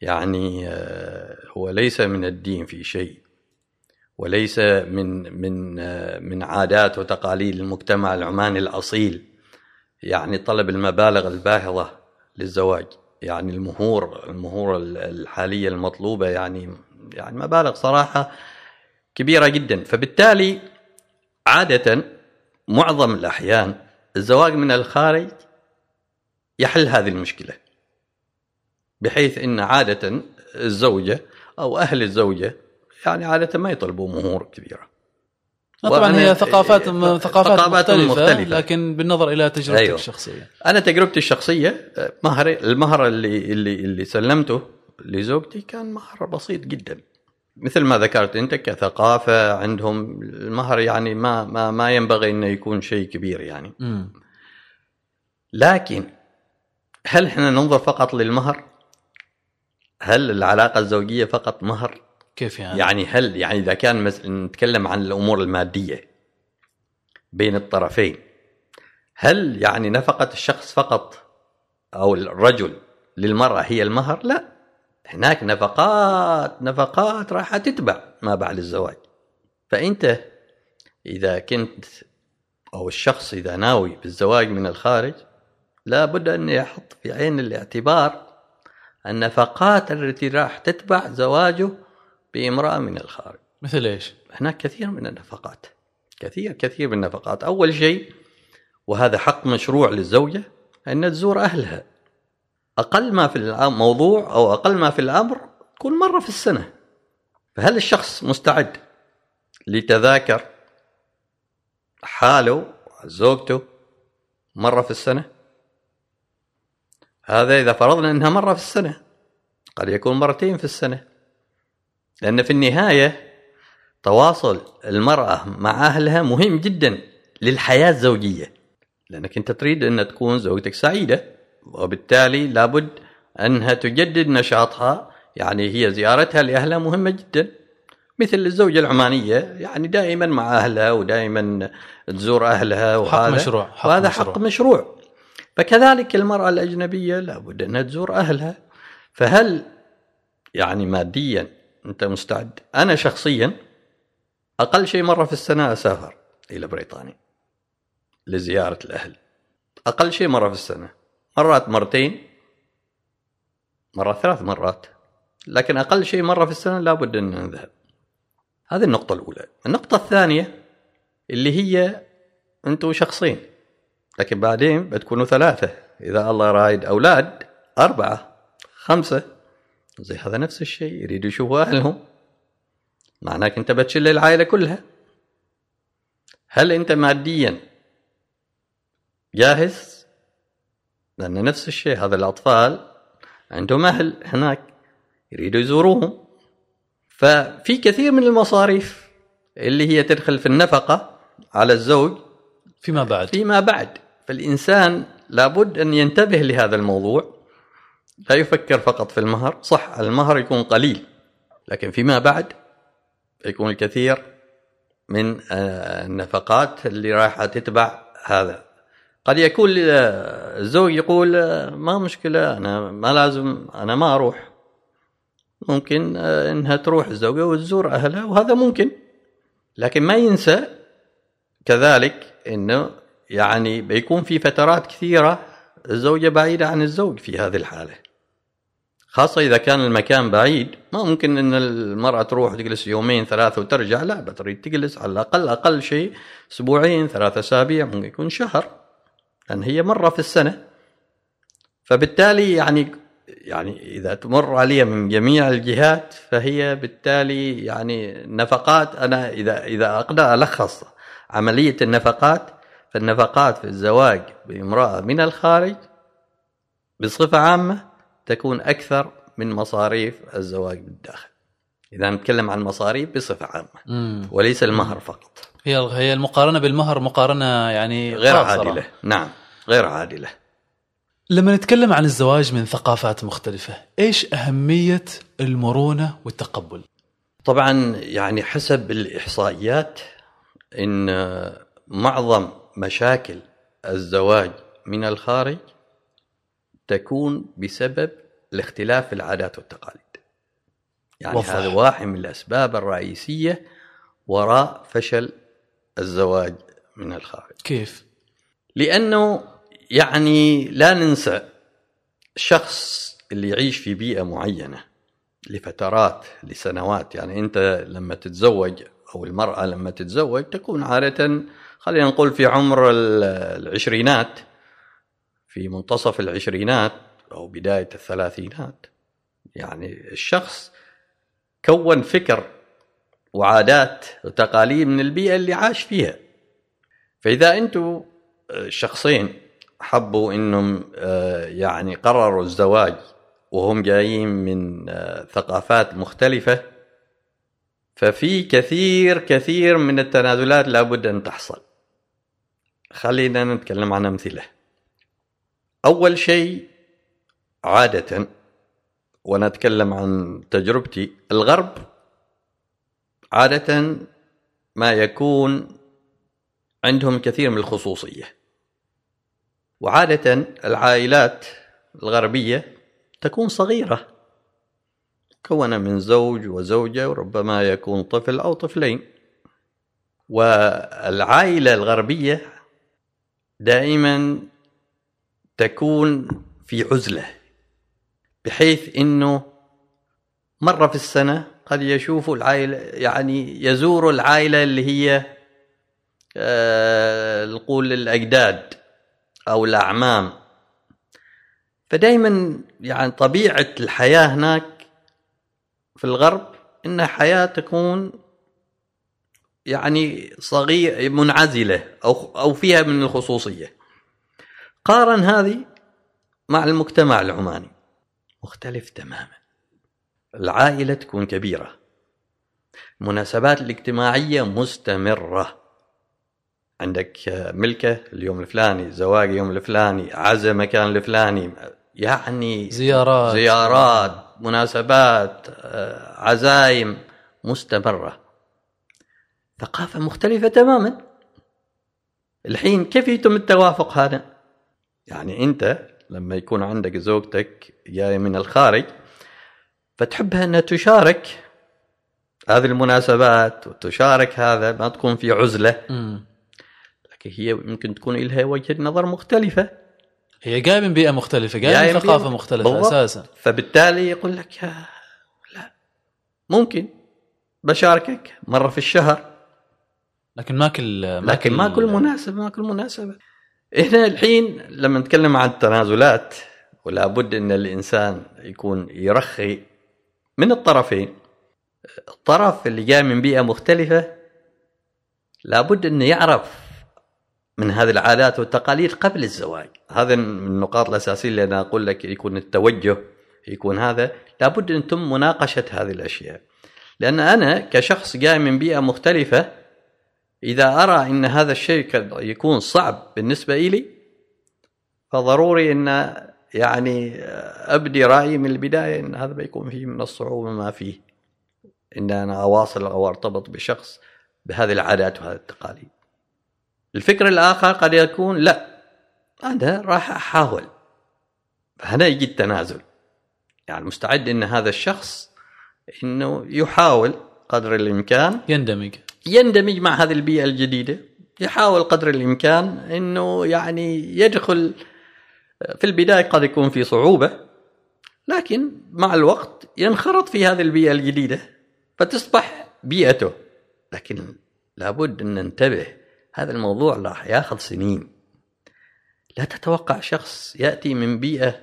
يعني آه، هو ليس من الدين في شيء وليس من من آه، من عادات وتقاليد المجتمع العماني الأصيل. يعني طلب المبالغ الباهظة للزواج. يعني المهور المهور الحالية المطلوبة يعني يعني مبالغ صراحة كبيرة جدا. فبالتالي عادة معظم الأحيان الزواج من الخارج يحل هذه المشكلة بحيث إن عادة الزوجة أو أهل الزوجة يعني عادة ما يطلبوا مهور كبيرة. طبعا هي ثقافات ثقافات, ثقافات مختلفة, مختلفة لكن بالنظر إلى تجربتك أيوه. الشخصية أنا تجربتي الشخصية مهر المهر اللي اللي اللي سلمته لزوجتي كان مهر بسيط جدا مثل ما ذكرت أنت كثقافة عندهم المهر يعني ما ما ما ينبغي إنه يكون شيء كبير يعني م. لكن هل إحنا ننظر فقط للمهر؟ هل العلاقة الزوجية فقط مهر؟ كيف يعني؟ يعني هل يعني إذا كان نتكلم عن الأمور المادية بين الطرفين هل يعني نفقة الشخص فقط أو الرجل للمرأة هي المهر؟ لا هناك نفقات نفقات راح تتبع ما بعد الزواج فأنت إذا كنت أو الشخص إذا ناوي بالزواج من الخارج لابد أن يحط في عين الاعتبار النفقات التي راح تتبع زواجه بامرأة من الخارج. مثل إيش؟ هناك كثير من النفقات. كثير كثير من النفقات. أول شيء وهذا حق مشروع للزوجة أن تزور أهلها. أقل ما في الموضوع أو أقل ما في الأمر تكون مرة في السنة. فهل الشخص مستعد لتذاكر حاله زوجته مرة في السنة؟ هذا إذا فرضنا إنها مرة في السنة قد يكون مرتين في السنة. لأن في النهاية تواصل المرأة مع أهلها مهم جدا للحياة الزوجية. لأنك أنت تريد أن تكون زوجتك سعيدة وبالتالي لابد أنها تجدد نشاطها يعني هي زيارتها لأهلها مهمة جدا. مثل الزوجة العمانية يعني دائما مع أهلها ودائما تزور أهلها وهذا حق مشروع حق وهذا مشروع. حق مشروع. فكذلك المرأة الأجنبية لابد أنها تزور أهلها. فهل يعني ماديا أنت مستعد. أنا شخصيا أقل شيء مرة في السنة أسافر إلى بريطانيا لزيارة الأهل. أقل شيء مرة في السنة. مرات مرتين مرات ثلاث مرات. لكن أقل شيء مرة في السنة لابد أن نذهب هذه النقطة الأولى. النقطة الثانية اللي هي أنتم شخصين. لكن بعدين بتكونوا ثلاثة. إذا الله رايد أولاد أربعة خمسة. زي هذا نفس الشيء يريدوا يشوفوا أهلهم. معناك أنت بتشل العائلة كلها. هل أنت ماديا جاهز؟ لأن نفس الشيء هذا الأطفال عندهم أهل هناك يريدوا يزوروهم. ففي كثير من المصاريف اللي هي تدخل في النفقة على الزوج فيما بعد. فيما بعد. فالإنسان لابد أن ينتبه لهذا الموضوع. لا يفكر فقط في المهر. صح المهر يكون قليل لكن فيما بعد يكون الكثير من آه، النفقات اللي راح تتبع هذا. قد يكون الزوج يقول ما مشكلة أنا ما لازم أنا ما أروح. ممكن إنها تروح الزوجة وتزور أهلها وهذا ممكن لكن ما ينسى كذلك إنه يعني بيكون في فترات كثيرة الزوجة بعيدة عن الزوج في هذه الحالة. خاصة إذا كان المكان بعيد ما ممكن أن المرأة تروح تجلس يومين ثلاثة وترجع لا بتريد تجلس على الأقل أقل شيء أسبوعين ثلاثة أسابيع ممكن يكون شهر لأن هي مرة في السنة. فبالتالي يعني يعني إذا تمر علي من جميع الجهات فهي بالتالي يعني نفقات أنا إذا إذا أقدر ألخص عملية النفقات فالنفقات في الزواج بامرأة من الخارج بصفة عامة تكون أكثر من مصاريف الزواج بالداخل. إذا نتكلم عن مصاريف بصفة عامة. وليس المهر فقط. هي هي المقارنة بالمهر مقارنة يعني غير عادلة. صراحة. نعم غير عادلة. لما نتكلم عن الزواج من ثقافات مختلفة إيش أهمية المرونة والتقبل؟ طبعا يعني حسب الإحصائيات إن معظم مشاكل الزواج من الخارج تكون بسبب الاختلاف في العادات والتقاليد يعني وضح. هذا واحد من الأسباب الرئيسية وراء فشل الزواج من الخارج كيف؟ لأنه يعني لا ننسى الشخص اللي يعيش في بيئة معينة لفترات لسنوات يعني أنت لما تتزوج أو المرأة لما تتزوج تكون عادة خلينا نقول في عمر ال- العشرينات في منتصف العشرينات أو بداية الثلاثينات يعني الشخص كون فكر وعادات وتقاليد من البيئة اللي عاش فيها فإذا أنتم شخصين حبوا إنهم آه، يعني قرروا الزواج وهم جايين من آه، ثقافات مختلفة ففي كثير كثير من التنازلات لابد أن تحصل. خلينا نتكلم عن أمثلة. أول شيء عادة وأنا اتكلم عن تجربتي الغرب عادة ما يكون عندهم كثير من الخصوصية. وعادة العائلات الغربية تكون صغيرة مكونة من زوج وزوجة وربما يكون طفل أو طفلين. والعائلة الغربية دائما تكون في عزلة بحيث أنه مرة في السنة قد يشوفوا العائلة يعني يزوروا العائلة اللي هي آه، نقول الأجداد أو الأعمام. فدائما يعني طبيعة الحياة هناك في الغرب إن حياة تكون يعني صغير منعزلة أو أو فيها من الخصوصية. قارن هذه مع المجتمع العماني. مختلف تماما. العائلة تكون كبيرة. المناسبات الاجتماعية مستمرة. عندك ملكة اليوم الفلاني زواج اليوم الفلاني عزا مكان الفلاني يعني زيارات. زيارات مناسبات عزايم مستمرة. ثقافة مختلفة تماما. الحين كيف يتم التوافق هذا؟ يعني أنت لما يكون عندك زوجتك جاية من الخارج فتحبها أنها تشارك هذه المناسبات وتشارك هذا ما تكون في عزلة. مم. لكن هي يمكن تكون لها وجهة نظر مختلفة. هي جاية من بيئة مختلفة جاية من ثقافة مختلفة بالضبط. أساسا. فبالتالي يقول لك يا- لا ممكن بشاركك مرة في الشهر. لكن ما كل ما لكن ما كل مناسبة ما كل مناسبة. هنا الحين لما نتكلم عن التنازلات ولا بد إن الإنسان يكون يرخي من الطرفين. الطرف اللي جاي من بيئة مختلفة لابد إنه يعرف من هذه العادات والتقاليد قبل الزواج. هذا من النقاط الأساسية اللي أنا أقول لك يكون التوجه يكون هذا. لابد إن تم مناقشة هذه الأشياء. لأن أنا كشخص جاي من بيئة مختلفة إذا أرى إن هذا الشيء يكون صعب بالنسبة لي فضروري إن يعني أبدي رأيي من البداية إن هذا بيكون فيه من الصعوبة ما فيه. إن أنا أواصل أو أرتبط بشخص بهذه العادات وهذه التقاليد. الفكر الآخر قد يكون لا أنا راح أحاول. فهنا يجي التنازل. يعني مستعد إن هذا الشخص إنه يحاول قدر الإمكان يندمج. يندمج مع هذه البيئة الجديدة يحاول قدر الإمكان إنه يعني يدخل في البداية قد يكون في صعوبة لكن مع الوقت ينخرط في هذه البيئة الجديدة فتصبح بيئته. لكن لابد أن ننتبه هذا الموضوع راح ياخذ سنين. لا تتوقع شخص يأتي من بيئة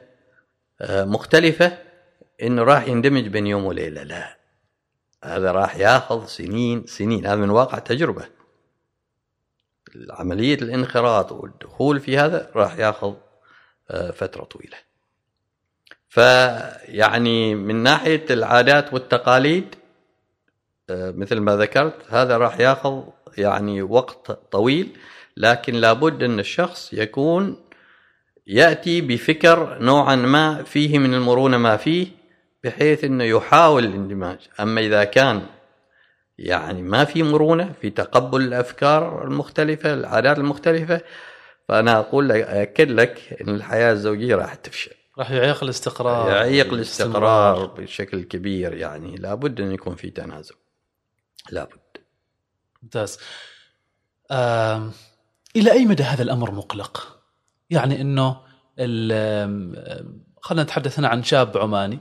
آه، مختلفة إنه راح يندمج بين يوم وليلة لا. هذا راح ياخذ سنين سنين. هذا من واقع تجربة. عملية الانخراط والدخول في هذا راح ياخذ آه، فترة طويلة. فيعني من ناحية العادات والتقاليد آه، مثل ما ذكرت هذا راح ياخذ يعني وقت طويل لكن لابد أن الشخص يكون يأتي بفكر نوعا ما فيه من المرونة ما فيه بحيث إنه يحاول الاندماج. أما إذا كان يعني ما في مرونة في تقبل الأفكار المختلفة العادات المختلفة فأنا أقول لك اكد لك إن الحياة الزوجية راح تفشل. راح يعيق الاستقرار. يعيق الاستقرار بشكل كبير. يعني لابد أن يكون في تنازل. لابد. ممتاز. آه إلى أي مدى هذا الأمر مقلق؟ يعني إنه خلينا نتحدث هنا عن شاب عماني.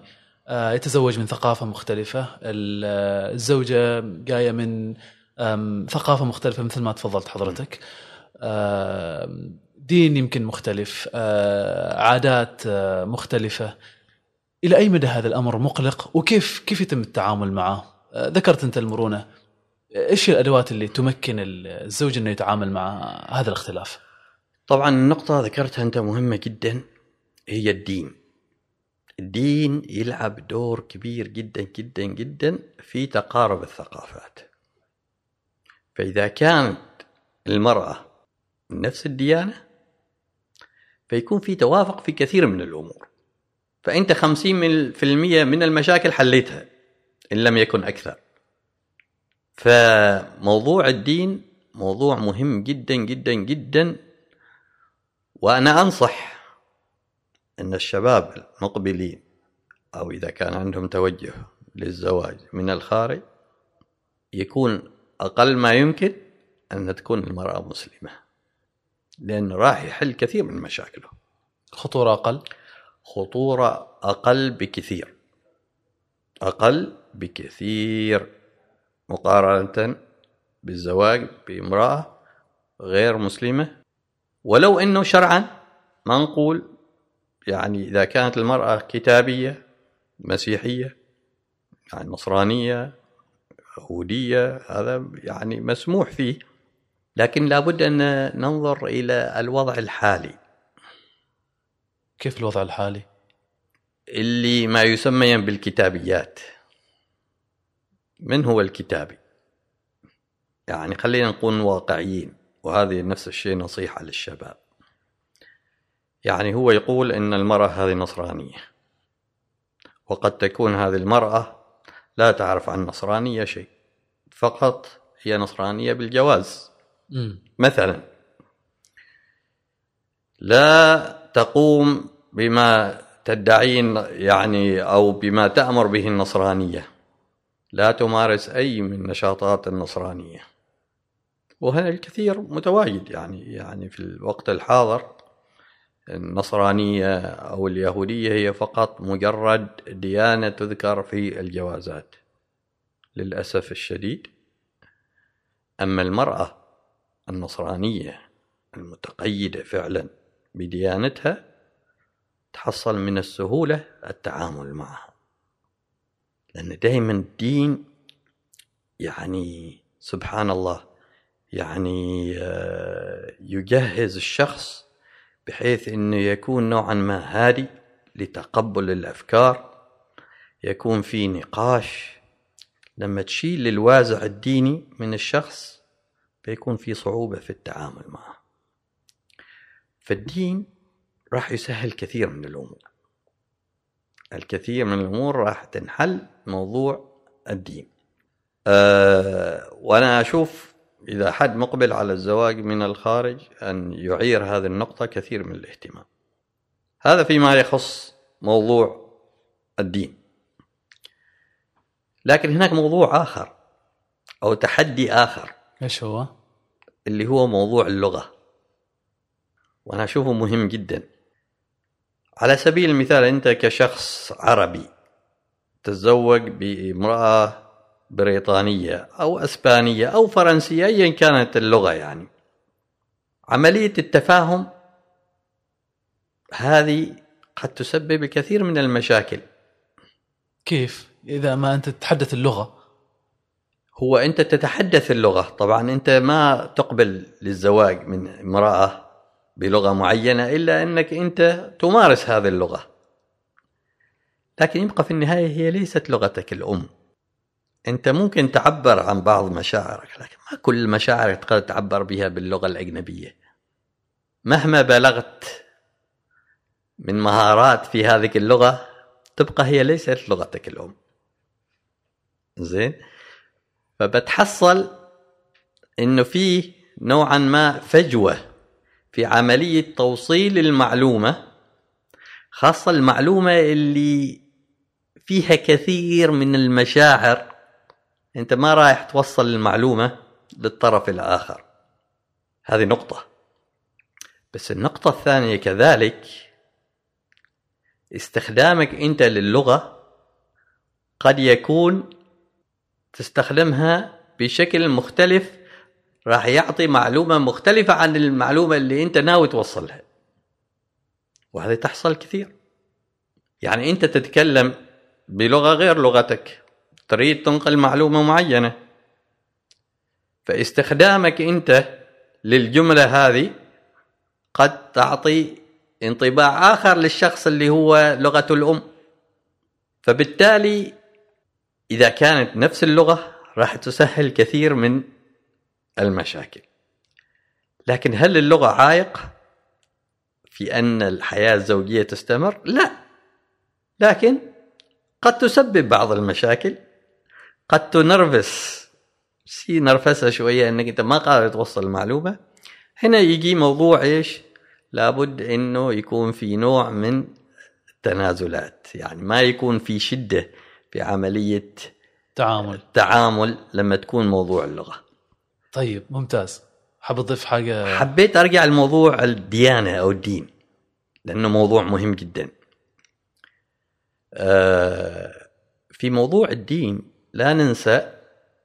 يتزوج من ثقافة مختلفة الزوجة جاية من ثقافة مختلفة مثل ما تفضلت حضرتك آه دين يمكن مختلف آه عادات آه مختلفة إلى أي مدى هذا الأمر مقلق وكيف كيف يتم التعامل معه؟ آه ذكرت أنت المرونة إيش الأدوات اللي تمكن الزوج إنه يتعامل مع هذا الاختلاف؟ طبعا النقطة ذكرتها أنت مهمة جدا هي الدين. الدين يلعب دور كبير جدا جدا جدا في تقارب الثقافات. فإذا كانت المرأة من نفس الديانة فيكون في توافق في كثير من الأمور. فأنت خمسين في المية من المشاكل حليتها إن لم يكن أكثر. فموضوع الدين موضوع مهم جدا جدا جدا وأنا أنصح إن الشباب المقبلين أو إذا كان عندهم توجه للزواج من الخارج يكون أقل ما يمكن أن تكون المرأة مسلمة لأن راح يحل كثير من مشاكله. خطورة أقل؟ خطورة أقل بكثير. أقل بكثير مقارنة بالزواج بامرأة غير مسلمة. ولو أنه شرعا ما نقول يعني إذا كانت المرأة كتابية مسيحية يعني نصرانية يهودية هذا يعني مسموح فيه. لكن لابد أن ننظر إلى الوضع الحالي. كيف الوضع الحالي؟ اللي ما يسمى بالكتابيات. من هو الكتابي؟ يعني خلينا نكون واقعيين وهذه نفس الشيء نصيحة للشباب. يعني هو يقول إن المرأة هذه نصرانية. وقد تكون هذه المرأة لا تعرف عن النصرانية شيء فقط هي نصرانية بالجواز. م. مثلا لا تقوم بما تدعين يعني أو بما تأمر به النصرانية. لا تمارس أي من نشاطات النصرانية. وهنا الكثير متواجد يعني يعني في الوقت الحاضر النصرانية أو اليهودية هي فقط مجرد ديانة تذكر في الجوازات. للأسف الشديد أما المرأة النصرانية المتقيدة فعلا بديانتها تحصل من السهولة التعامل معها. لأن دائما الدين يعني سبحان الله يعني آه، يجهز الشخص بحيث إنه يكون نوعا ما هادي لتقبل الأفكار يكون في نقاش. لما تشيل الوازع الديني من الشخص بيكون في صعوبة في التعامل معه. فالدين راح يسهل كثير من الأمور. الكثير من الأمور راح تنحل موضوع الدين. أه وأنا أشوف إذا حد مقبل على الزواج من الخارج أن يعير هذه النقطة كثير من الاهتمام. هذا فيما يخص موضوع الدين. لكن هناك موضوع آخر أو تحدي آخر. إيش هو؟ اللي هو موضوع اللغة. وأنا أشوفه مهم جدا. على سبيل المثال أنت كشخص عربي تتزوج بامرأة بريطانية أو أسبانية أو فرنسية أيا كانت اللغة يعني. عملية التفاهم هذه قد تسبب الكثير من المشاكل. كيف؟ إذا ما أنت تتحدث اللغة. هو أنت تتحدث اللغة طبعا أنت ما تقبل للزواج من امرأة بلغة معينة إلا أنك أنت تمارس هذه اللغة. لكن يبقى في النهاية هي ليست لغتك الأم. أنت ممكن تعبر عن بعض مشاعرك لكن ما كل المشاعر تقدر تعبر بها باللغة الأجنبية. مهما بلغت من مهارات في هذه اللغة تبقى هي ليست لغتك الأم. زين؟ فبتحصل إنه في نوعا ما فجوة في عملية توصيل المعلومة خاصة المعلومة اللي فيها كثير من المشاعر أنت ما رايح توصل المعلومة للطرف الآخر. هذه نقطة. بس النقطة الثانية كذلك استخدامك أنت للغة قد يكون تستخدمها بشكل مختلف راح يعطي معلومة مختلفة عن المعلومة اللي أنت ناوي توصلها. وهذه تحصل كثير. يعني أنت تتكلم بلغة غير لغتك. تريد تنقل معلومة معينة. فاستخدامك انت للجملة هذه قد تعطي انطباع آخر للشخص اللي هو لغته الأم. فبالتالي إذا كانت نفس اللغة راح تسهل كثير من المشاكل. لكن هل اللغة عائق في أن الحياة الزوجية تستمر؟ لا. لكن قد تسبب بعض المشاكل. قد تنرفس شي نرفسها شوية أنك أنت ما قادر توصل المعلومة. هنا يجي موضوع إيش؟ لابد أنه يكون في نوع من التنازلات. يعني ما يكون في شدة في عملية تعامل. التعامل لما تكون موضوع اللغة. طيب ممتاز. حاب أضيف حاجة؟ حبيت أرجع لموضوع الديانة أو الدين لأنه موضوع مهم جدا. آه، في موضوع الدين لا ننسى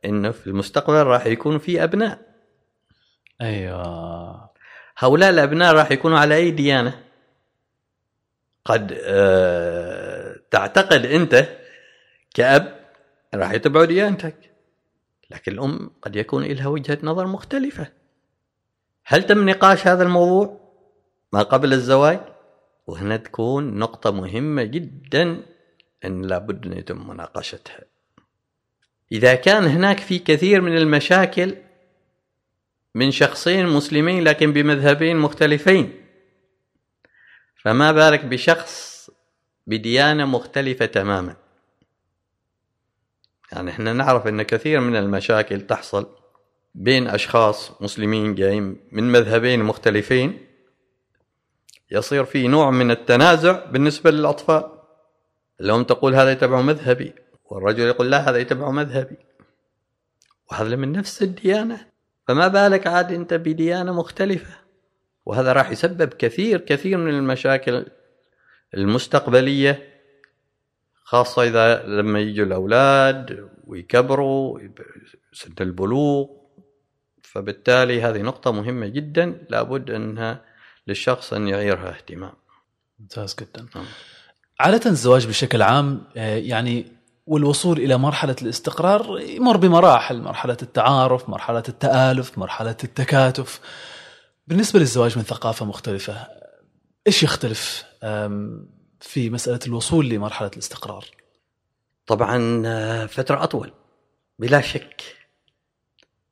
إنه في المستقبل راح يكون في أبناء. أيوه. هؤلاء الأبناء راح يكونوا على أي ديانة؟ قد آه، تعتقد أنت كأب راح يتبعوا ديانتك لكن الأم قد يكون لها وجهة نظر مختلفة. هل تم نقاش هذا الموضوع ما قبل الزواج؟ وهنا تكون نقطة مهمة جدا أن لابد أن يتم مناقشتها. إذا كان هناك في كثير من المشاكل من شخصين مسلمين لكن بمذهبين مختلفين فما بالك بشخص بديانة مختلفة تماما؟ يعني إحنا نعرف إن كثير من المشاكل تحصل بين أشخاص مسلمين جايين من مذهبين مختلفين يصير في نوع من التنازع بالنسبة للأطفال. الام تقول هذا يتبع مذهبي. والرجل يقول لا هذا يتبع مذهبي. وهذا من نفس الديانة. فما بالك عاد أنت بديانة مختلفة؟ وهذا راح يسبب كثير كثير من المشاكل المستقبلية خاصة إذا لما يجوا الأولاد ويكبروا سن البلوغ. فبالتالي هذه نقطة مهمة جدا لابد أنها للشخص أن يعيرها اهتمام. ممتاز جدا. نعم. عادة الزواج بشكل عام آه، يعني والوصول إلى مرحلة الاستقرار يمر بمراحل مرحلة التعارف مرحلة التآلف مرحلة التكاتف. بالنسبة للزواج من ثقافة مختلفة إيش يختلف في مسألة الوصول لمرحلة الاستقرار؟ طبعا آه، فترة أطول بلا شك.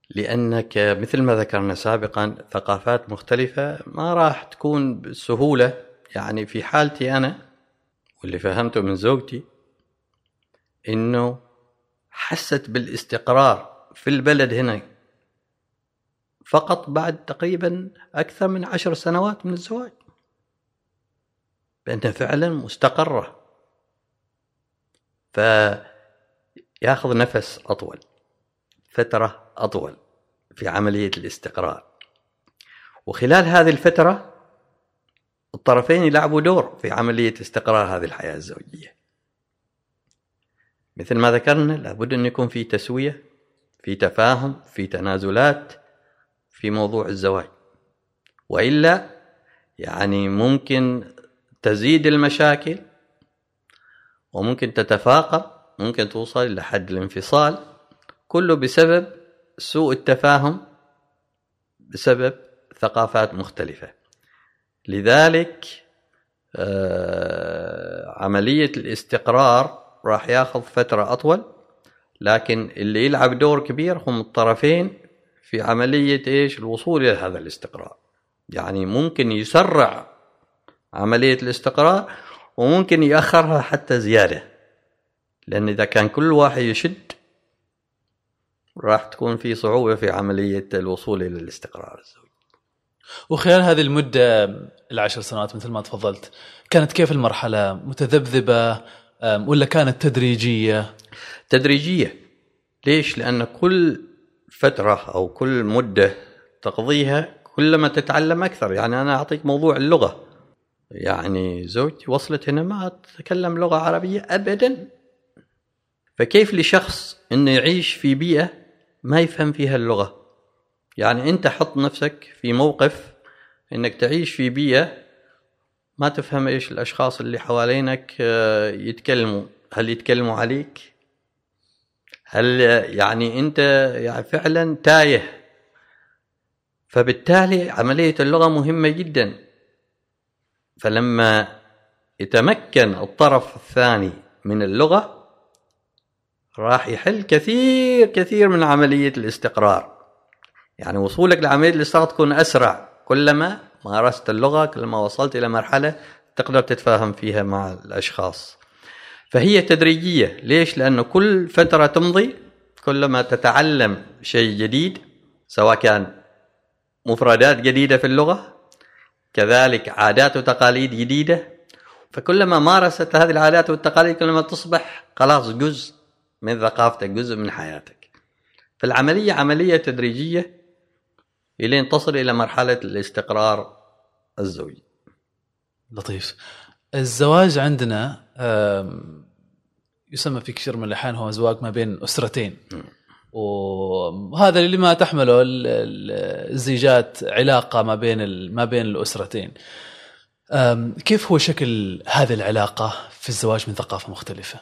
لأنك مثل ما ذكرنا سابقا ثقافات مختلفة ما راح تكون بسهولة. يعني في حالتي أنا واللي فهمته من زوجتي إنه حست بالاستقرار في البلد هنا فقط بعد تقريبا أكثر من عشر سنوات من الزواج بأنها فعلا مستقرة. فيأخذ نفس أطول فترة أطول في عملية الاستقرار. وخلال هذه الفترة الطرفين يلعبوا دور في عملية استقرار هذه الحياة الزوجية. مثل ما ذكرنا لابد أن يكون في تسوية في تفاهم في تنازلات في موضوع الزواج. وإلا يعني ممكن تزيد المشاكل وممكن تتفاقم ممكن توصل لحد الانفصال كله بسبب سوء التفاهم بسبب ثقافات مختلفة. لذلك آه، عملية الاستقرار راح ياخذ فترة أطول لكن اللي يلعب دور كبير هم الطرفين في عملية إيش؟ الوصول إلى هذا الاستقرار يعني ممكن يسرع عملية الاستقرار وممكن يأخرها حتى زيادة. لأن إذا كان كل واحد يشد راح تكون في صعوبة في عملية الوصول إلى الاستقرار الزوجي. وخلال هذه المدة العشر سنوات مثل ما تفضلت كانت كيف المرحلة؟ متذبذبة؟ أم، ولا كانت تدريجية؟ تدريجية. ليش؟ لأن كل فترة أو كل مدة تقضيها كلما تتعلم أكثر. يعني أنا أعطيك موضوع اللغة. يعني زوجتي وصلت هنا ما تتكلم لغة عربية ابدا. فكيف لشخص إنه يعيش في بيئة ما يفهم فيها اللغة؟ يعني أنت حط نفسك في موقف إنك تعيش في بيئة ما تفهم إيش الأشخاص اللي حوالينك آه، يتكلموا. هل يتكلموا عليك؟ هل يعني أنت يعني فعلا تايه؟ فبالتالي عملية اللغة مهمة جدا. فلما يتمكن الطرف الثاني من اللغة راح يحل كثير كثير من عملية الاستقرار. يعني وصولك لعملية الاستقرار تكون أسرع. كلما مارست اللغة كلما وصلت إلى مرحلة تقدر تتفاهم فيها مع الأشخاص. فهي تدريجية. ليش؟ لأنه كل فترة تمضي كلما تتعلم شيء جديد سواء كان مفردات جديدة في اللغة كذلك عادات وتقاليد جديدة فكلما مارست هذه العادات والتقاليد كلما تصبح خلاص جزء من ثقافتك جزء من حياتك. فالعملية عملية تدريجية إلين تصل إلى مرحلة الاستقرار الزوجي لطيف. الزواج عندنا يسمى في كثير من الأحيان هو زواج ما بين أسرتين. وهذا اللي ما تحمله ال- ال- الزيجات علاقة ما بين ما بين الأسرتين. كيف هو شكل هذه العلاقة في الزواج من ثقافة مختلفة؟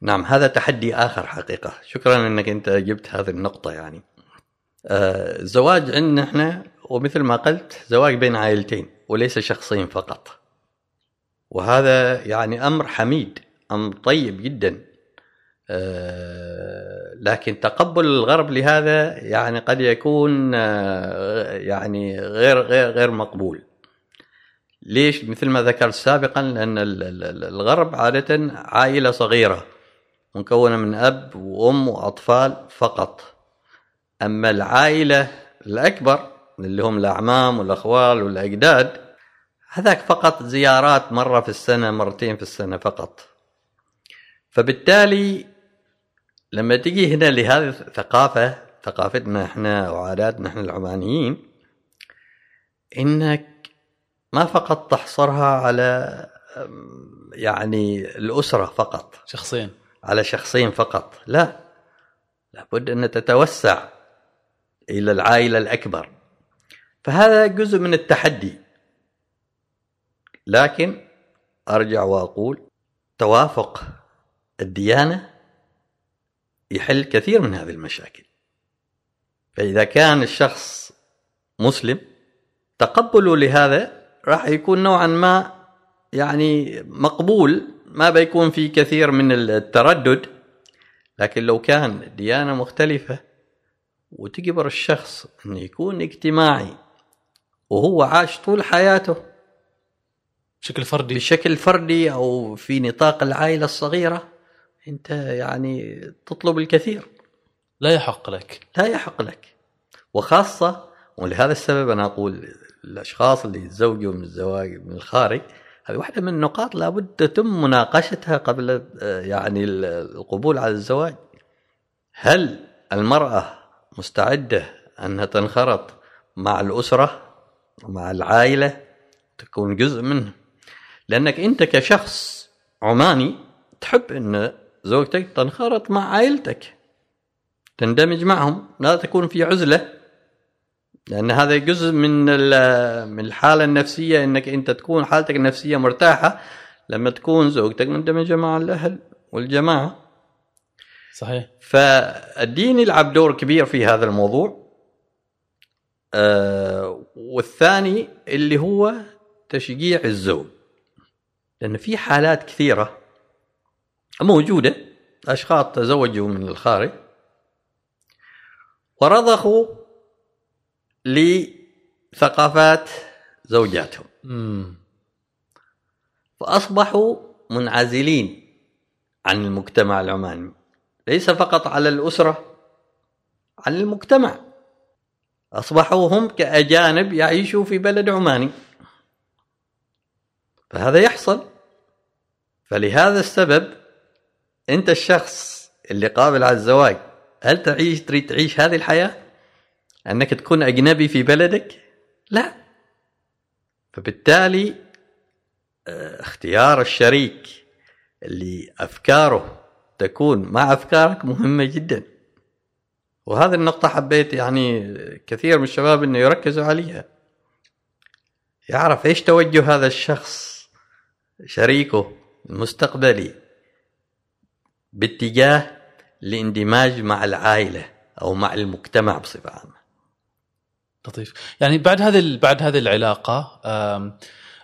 نعم هذا تحدي آخر حقيقة. شكرا إنك أنت جبت هذه النقطة يعني. آه، الزواج عندنا إحنا ومثل ما قلت زواج بين عائلتين وليس شخصين فقط. وهذا يعني أمر حميد أمر طيب جدا. آه، لكن تقبل الغرب لهذا يعني قد يكون آه، يعني غير غير غير مقبول. ليش؟ مثل ما ذكرت سابقا لأن ال- ال- ال- الغرب عادة عائلة صغيرة مكونة من أب وأم وأطفال فقط. أما العائلة الأكبر اللي هم الأعمام والأخوال والأجداد هذاك فقط زيارات مرة في السنة مرتين في السنة فقط. فبالتالي لما تجي هنا لهذه الثقافة ثقافتنا إحنا وعاداتنا إحنا العمانيين إنك ما فقط تحصرها على يعني الأسرة فقط. شخصين. على شخصين فقط. لا. لابد أن تتوسع. إلى العائلة الأكبر. فهذا جزء من التحدي. لكن أرجع وأقول توافق الديانة يحل كثير من هذه المشاكل. فإذا كان الشخص مسلم تقبله لهذا راح يكون نوعا ما يعني مقبول ما بيكون في كثير من التردد. لكن لو كان ديانة مختلفة وتجبر الشخص انه يكون اجتماعي وهو عاش طول حياته بشكل فردي. بشكل فردي أو في نطاق العائلة الصغيرة أنت يعني تطلب الكثير. لا يحق لك. لا يحق لك. وخاصة ولهذا السبب أنا أقول الأشخاص اللي يتزوجوا من الزواج من الخارج هذه واحدة من النقاط لابد تتم مناقشتها قبل آه، يعني ال- القبول على الزواج. هل المرأة مستعدة أنها تنخرط مع الأسرة مع العائلة تكون جزء منه لأنك أنت كشخص عماني تحب أن زوجتك تنخرط مع عائلتك تندمج معهم لا تكون في عزلة لأن هذا جزء من من الحالة النفسية أنك أنت تكون حالتك النفسية مرتاحة لما تكون زوجتك مندمجة مع الأهل والجماعة. صحيح. فالدين يلعب دور كبير في هذا الموضوع. آه والثاني اللي هو تشجيع الزوج. لأن في حالات كثيرة موجودة أشخاص تزوجوا من الخارج ورضخوا لثقافات زوجاتهم. امم فأصبحوا منعزلين عن المجتمع العماني. ليس فقط على الأسرة على المجتمع. أصبحوا هم كأجانب يعيشوا في بلد عماني. فهذا يحصل. فلهذا السبب أنت الشخص اللي قابل على الزواج هل تعيش تريد تعيش هذه الحياة؟ أنك تكون أجنبي في بلدك؟ لا. فبالتالي آه، اختيار الشريك اللي أفكاره تكون مع أفكارك مهمة جدا. وهذه النقطة حبيت يعني كثير من الشباب إنه يركزوا عليها. يعرف إيش توجه هذا الشخص شريكه المستقبلي باتجاه الاندماج مع العائلة أو مع المجتمع بصفة عامة. لطيف. يعني بعد هذه بعد هذه العلاقة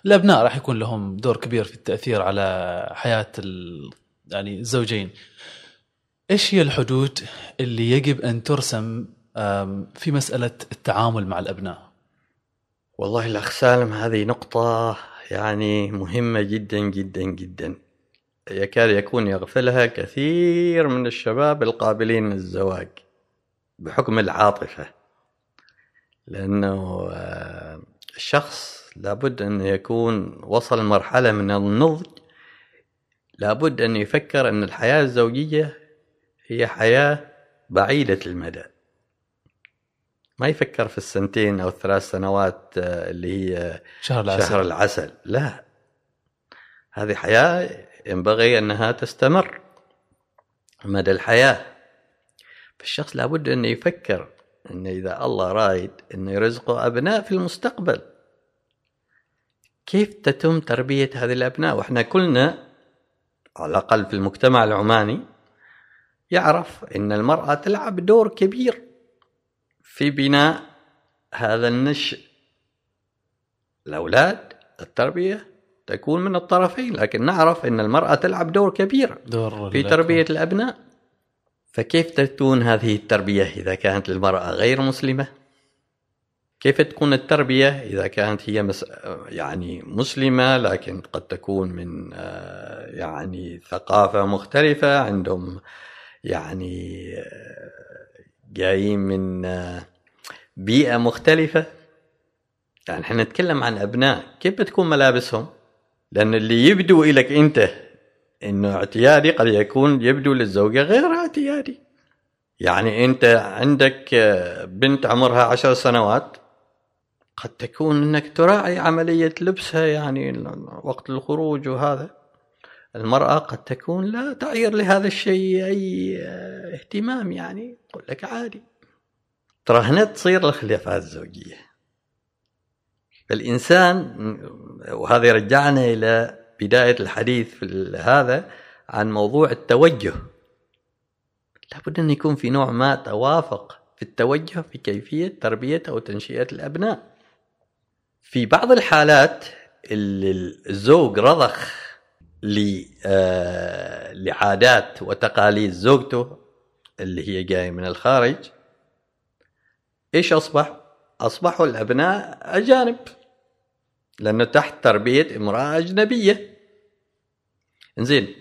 الأبناء راح يكون لهم دور كبير في التأثير على حياة يعني الزوجين. إيش هي الحدود اللي يجب أن ترسم في مسألة التعامل مع الأبناء؟ والله الأخ سالم هذه نقطة يعني مهمة جدا جدا جدا. يكاد يكون يغفلها كثير من الشباب القابلين للزواج بحكم العاطفة. لأنه الشخص لابد أن يكون وصل مرحلة من النضج لابد أن يفكر أن الحياة الزوجية هي حياة بعيدة المدى. ما يفكر في السنتين أو الثلاث سنوات آه، اللي هي شهر العسل, شهر العسل. لا. هذه حياة ينبغي أنها تستمر مدى الحياة. فالشخص لابد أنه يفكر أنه إذا الله رايد أنه يرزقه أبناء في المستقبل. كيف تتم تربية هذه الأبناء؟ وإحنا كلنا على الأقل في المجتمع العماني يعرف إن المرأة تلعب دور كبير في بناء هذا النشء. الأولاد التربية تكون من الطرفين لكن نعرف إن المرأة تلعب دور كبير دور في تربية الأبناء. فكيف تكون هذه التربية إذا كانت المراه غير مسلمة؟ كيف تكون التربية إذا كانت هي مس... يعني مسلمة لكن قد تكون من آه، يعني ثقافة مختلفة عندهم يعني جايين من بيئة مختلفة. يعني إحنا نتكلم عن أبناء. كيف بتكون ملابسهم؟ لأن اللي يبدو لك أنت إنه اعتيادي قد يكون يبدو للزوجة غير اعتيادي. يعني أنت عندك بنت عمرها عشر سنوات قد تكون إنك تراعي عملية لبسها يعني وقت الخروج وهذا. المرأة قد تكون لا تعير لهذا الشيء أي اهتمام يعني تقول لك عادي. ترى هنا تصير الخلافات الزوجية. فالإنسان وهذا يرجعنا إلى بداية الحديث في هذا عن موضوع التوجه. لابد أن يكون في نوع ما توافق في التوجه في كيفية تربية أو تنشئة الأبناء. في بعض الحالات اللي الزوج رضخ آه، لعادات وتقاليد زوجته اللي هي جاية من الخارج إيش أصبح؟ أصبحوا الأبناء أجانب لأنه تحت تربية امرأة أجنبية زين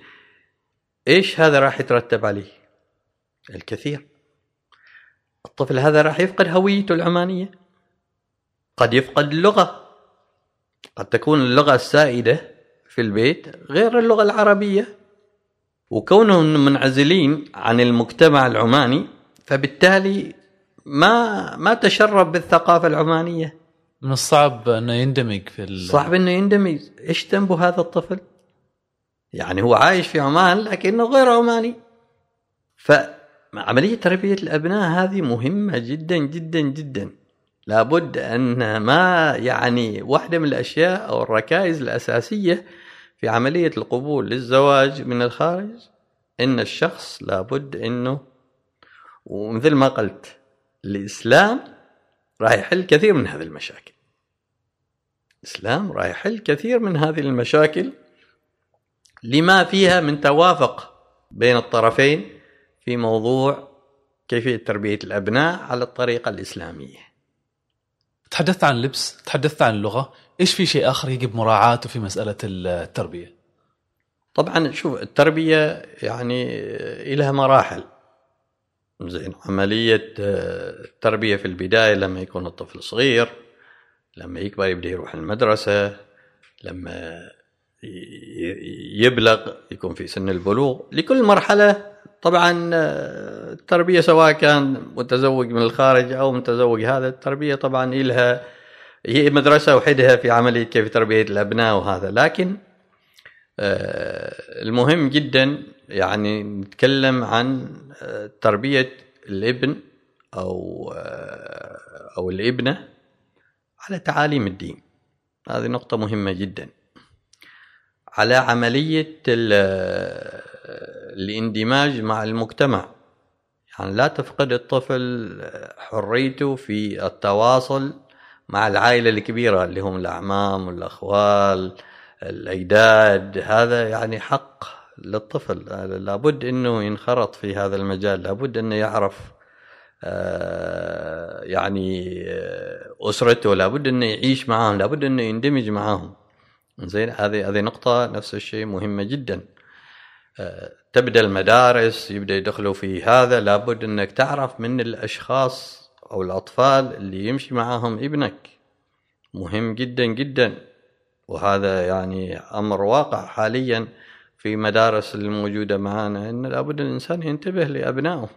إيش هذا راح يترتب عليه؟ الكثير الطفل هذا راح يفقد هويته العمانية قد يفقد اللغة. قد تكون اللغة السائدة في البيت غير اللغة العربية. وكونهم منعزلين عن المجتمع العماني فبالتالي ما ما تشرب بالثقافة العمانية. من الصعب إنه يندمج في ال... صعب إنه يندمج. إيش ذنبه هذا الطفل؟ يعني هو عايش في عمان لكنه غير عماني. فعملية تربية الأبناء هذه مهمة جدا جدا جدا. لابد أن ما يعني واحدة من الأشياء أو الركائز الأساسية في عملية القبول للزواج من الخارج إن الشخص لابد إنه ومثل ما قلت الإسلام راح يحل كثير من هذه المشاكل. الإسلام راح يحل كثير من هذه المشاكل لما فيها من توافق بين الطرفين في موضوع كيفية تربية الأبناء على الطريقة الإسلامية. تحدثت عن اللبس تحدثت عن اللغة إيش في شيء آخر يجب مراعاته في مسألة التربية؟ طبعا شوف التربية يعني لها مراحل زين عملية آه، التربية في البداية لما يكون الطفل صغير لما يكبر يبدأ يروح المدرسة لما يبلغ يكون في سن البلوغ لكل مرحلة طبعا آه، التربية سواء كان متزوج من الخارج أو متزوج هذا التربية طبعا إلها هي مدرسة وحدها في عملية كيف تربية الأبناء وهذا. لكن آه، المهم جدا يعني نتكلم عن آه، تربية الابن أو أو الابنة على تعاليم الدين. هذه نقطة مهمة جدا. على عملية الاندماج مع المجتمع. يعني لا تفقد الطفل حريته في التواصل مع العائلة الكبيرة اللي هم الأعمام والأخوال الأجداد. هذا يعني حق للطفل. لابد أنه ينخرط في هذا المجال. لابد أنه يعرف آه، يعني آه، أسرته. لابد أنه يعيش معهم لابد أنه يندمج معهم زين هذه هذه نقطة. نفس الشيء مهمة جدا. تبدأ المدارس يبدأ يدخلوا في هذا لابد أنك تعرف من الأشخاص أو الأطفال اللي يمشي معاهم ابنك. مهم جدا جدا. وهذا يعني أمر واقع حاليا في مدارس الموجودة معنا إن لابد الإنسان ينتبه لأبنائه.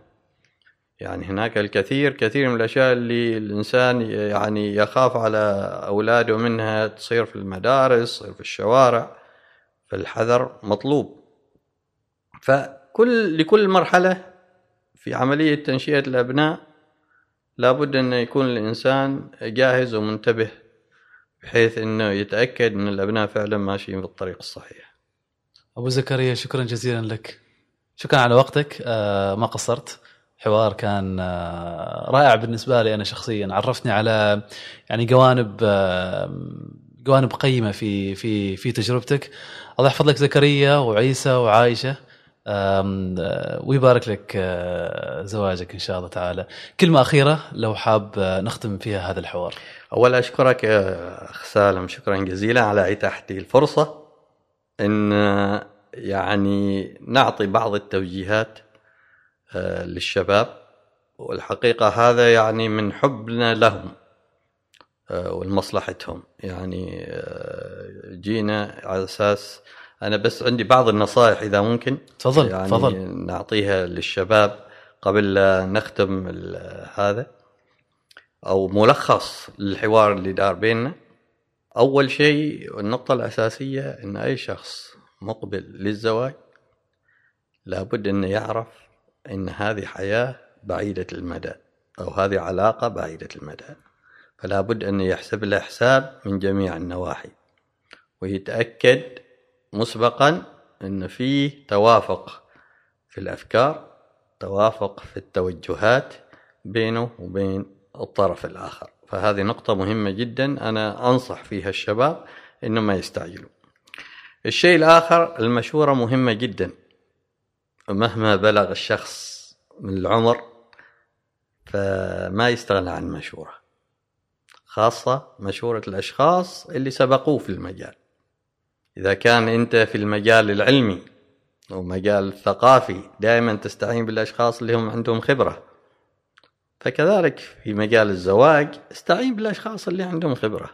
يعني هناك الكثير كثير من الأشياء اللي الإنسان يعني يخاف على أولاده منها تصير في المدارس تصير في الشوارع فالحذر مطلوب. فكل لكل مرحلة في عملية تنشئة الأبناء لابد أن يكون الإنسان جاهز ومنتبه بحيث أنه يتأكد أن الأبناء فعلا ماشيين في الطريق الصحيح. أبو زكريا شكرا جزيلا لك. شكرا على وقتك آه، ما قصرت. حوار كان آه، رائع بالنسبة لي أنا شخصيا عرفتني على يعني جوانب آه، جوانب قيمة في في في تجربتك الله يحفظ لك زكريا وعيسى وعائشة ويبارك لك زواجك إن شاء الله تعالى. كلمة أخيرة لو حاب نختم فيها هذا الحوار. أولا أشكرك أخ سالم شكرا جزيلا على اتاحتي الفرصة. إن يعني نعطي بعض التوجيهات آه، للشباب والحقيقة هذا يعني من حبنا لهم آه، ولمصلحتهم يعني آه، جينا على أساس أنا بس عندي بعض النصائح إذا ممكن. تفضل يعني تفضل. نعطيها للشباب قبل لا نختم هذا. أو ملخص للحوار اللي دار بيننا. أول شيء النقطة الأساسية أن أي شخص مقبل للزواج لابد أنه يعرف إن هذه حياة بعيدة المدى أو هذه علاقة بعيدة المدى. فلا بد ان يحسب له حساب من جميع النواحي ويتأكد مسبقا إن فيه توافق في الأفكار توافق في التوجهات بينه وبين الطرف الآخر. فهذه نقطة مهمة جدا أنا أنصح فيها الشباب إنه ما يستعجلوا. الشيء الآخر المشوره مهمة جدا. مهما بلغ الشخص من العمر فما يستغنى عن مشورة خاصة مشورة الأشخاص اللي سبقوه في المجال. إذا كان أنت في المجال العلمي أو مجال الثقافي دائما تستعين بالأشخاص اللي هم عندهم خبرة. فكذلك في مجال الزواج استعين بالأشخاص اللي عندهم خبرة.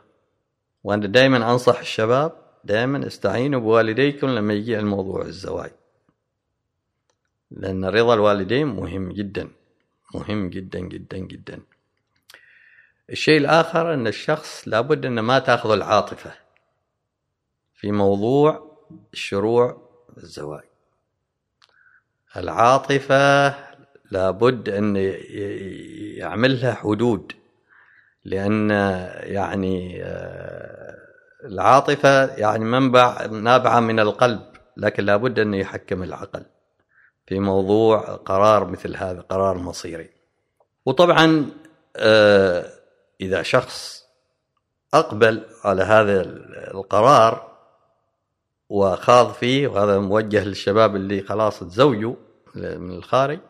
وأنا دائما أنصح الشباب دائما استعينوا بوالديكم لما يجي الموضوع الزواج. لأن رضا الوالدين مهم جدا مهم جدا جدا جدا. الشيء الآخر أن الشخص لابد أن ما تأخذ العاطفة. في موضوع الشروع الزواج. العاطفة لابد أن يعملها حدود لأن يعني آه، العاطفة يعني منبع نابعة من القلب لكن لابد أن يحكم العقل في موضوع قرار مثل هذا قرار مصيري. وطبعا آه، إذا شخص أقبل على هذا القرار وخاض فيه وهذا موجه للشباب اللي خلاص تزوجوا من الخارج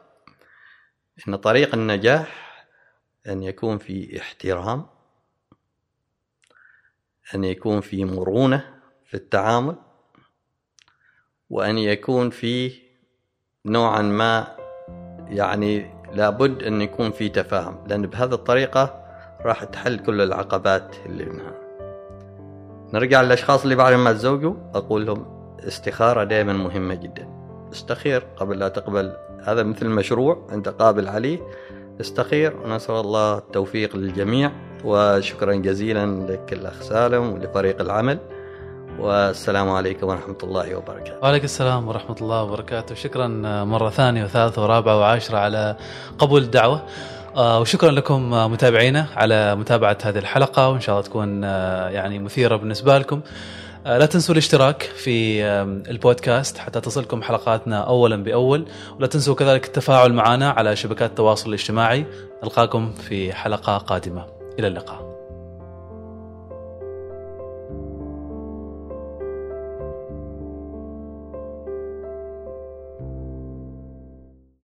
إن طريق النجاح أن يكون في احترام أن يكون في مرونة في التعامل وأن يكون فيه نوعا ما يعني لابد أن يكون في تفاهم لأن بهذه الطريقة راح تحل كل العقبات اللي منها. نرجع للأشخاص اللي بعد ما تزوجوا أقول لهم استخارة دائما مهمة جدا. استخير قبل لا تقبل هذا مثل مشروع أنت قابل عليه. استخير ونسأل الله التوفيق للجميع وشكرا جزيلا لك الأخ سالم ولفريق العمل. والسلام عليكم ورحمة الله وبركاته. وعليكم السلام ورحمة الله وبركاته. شكرا مرة ثانية وثالثة ورابعة وعاشرة على قبول الدعوة. وشكرا لكم متابعينا على متابعة هذه الحلقة وإن شاء الله تكون آه، يعني مثيرة بالنسبة لكم. آه، لا تنسوا الاشتراك في البودكاست حتى تصلكم حلقاتنا أولا بأول ولا تنسوا كذلك التفاعل معنا على شبكات التواصل الاجتماعي. نلقاكم في حلقة قادمة. إلى اللقاء.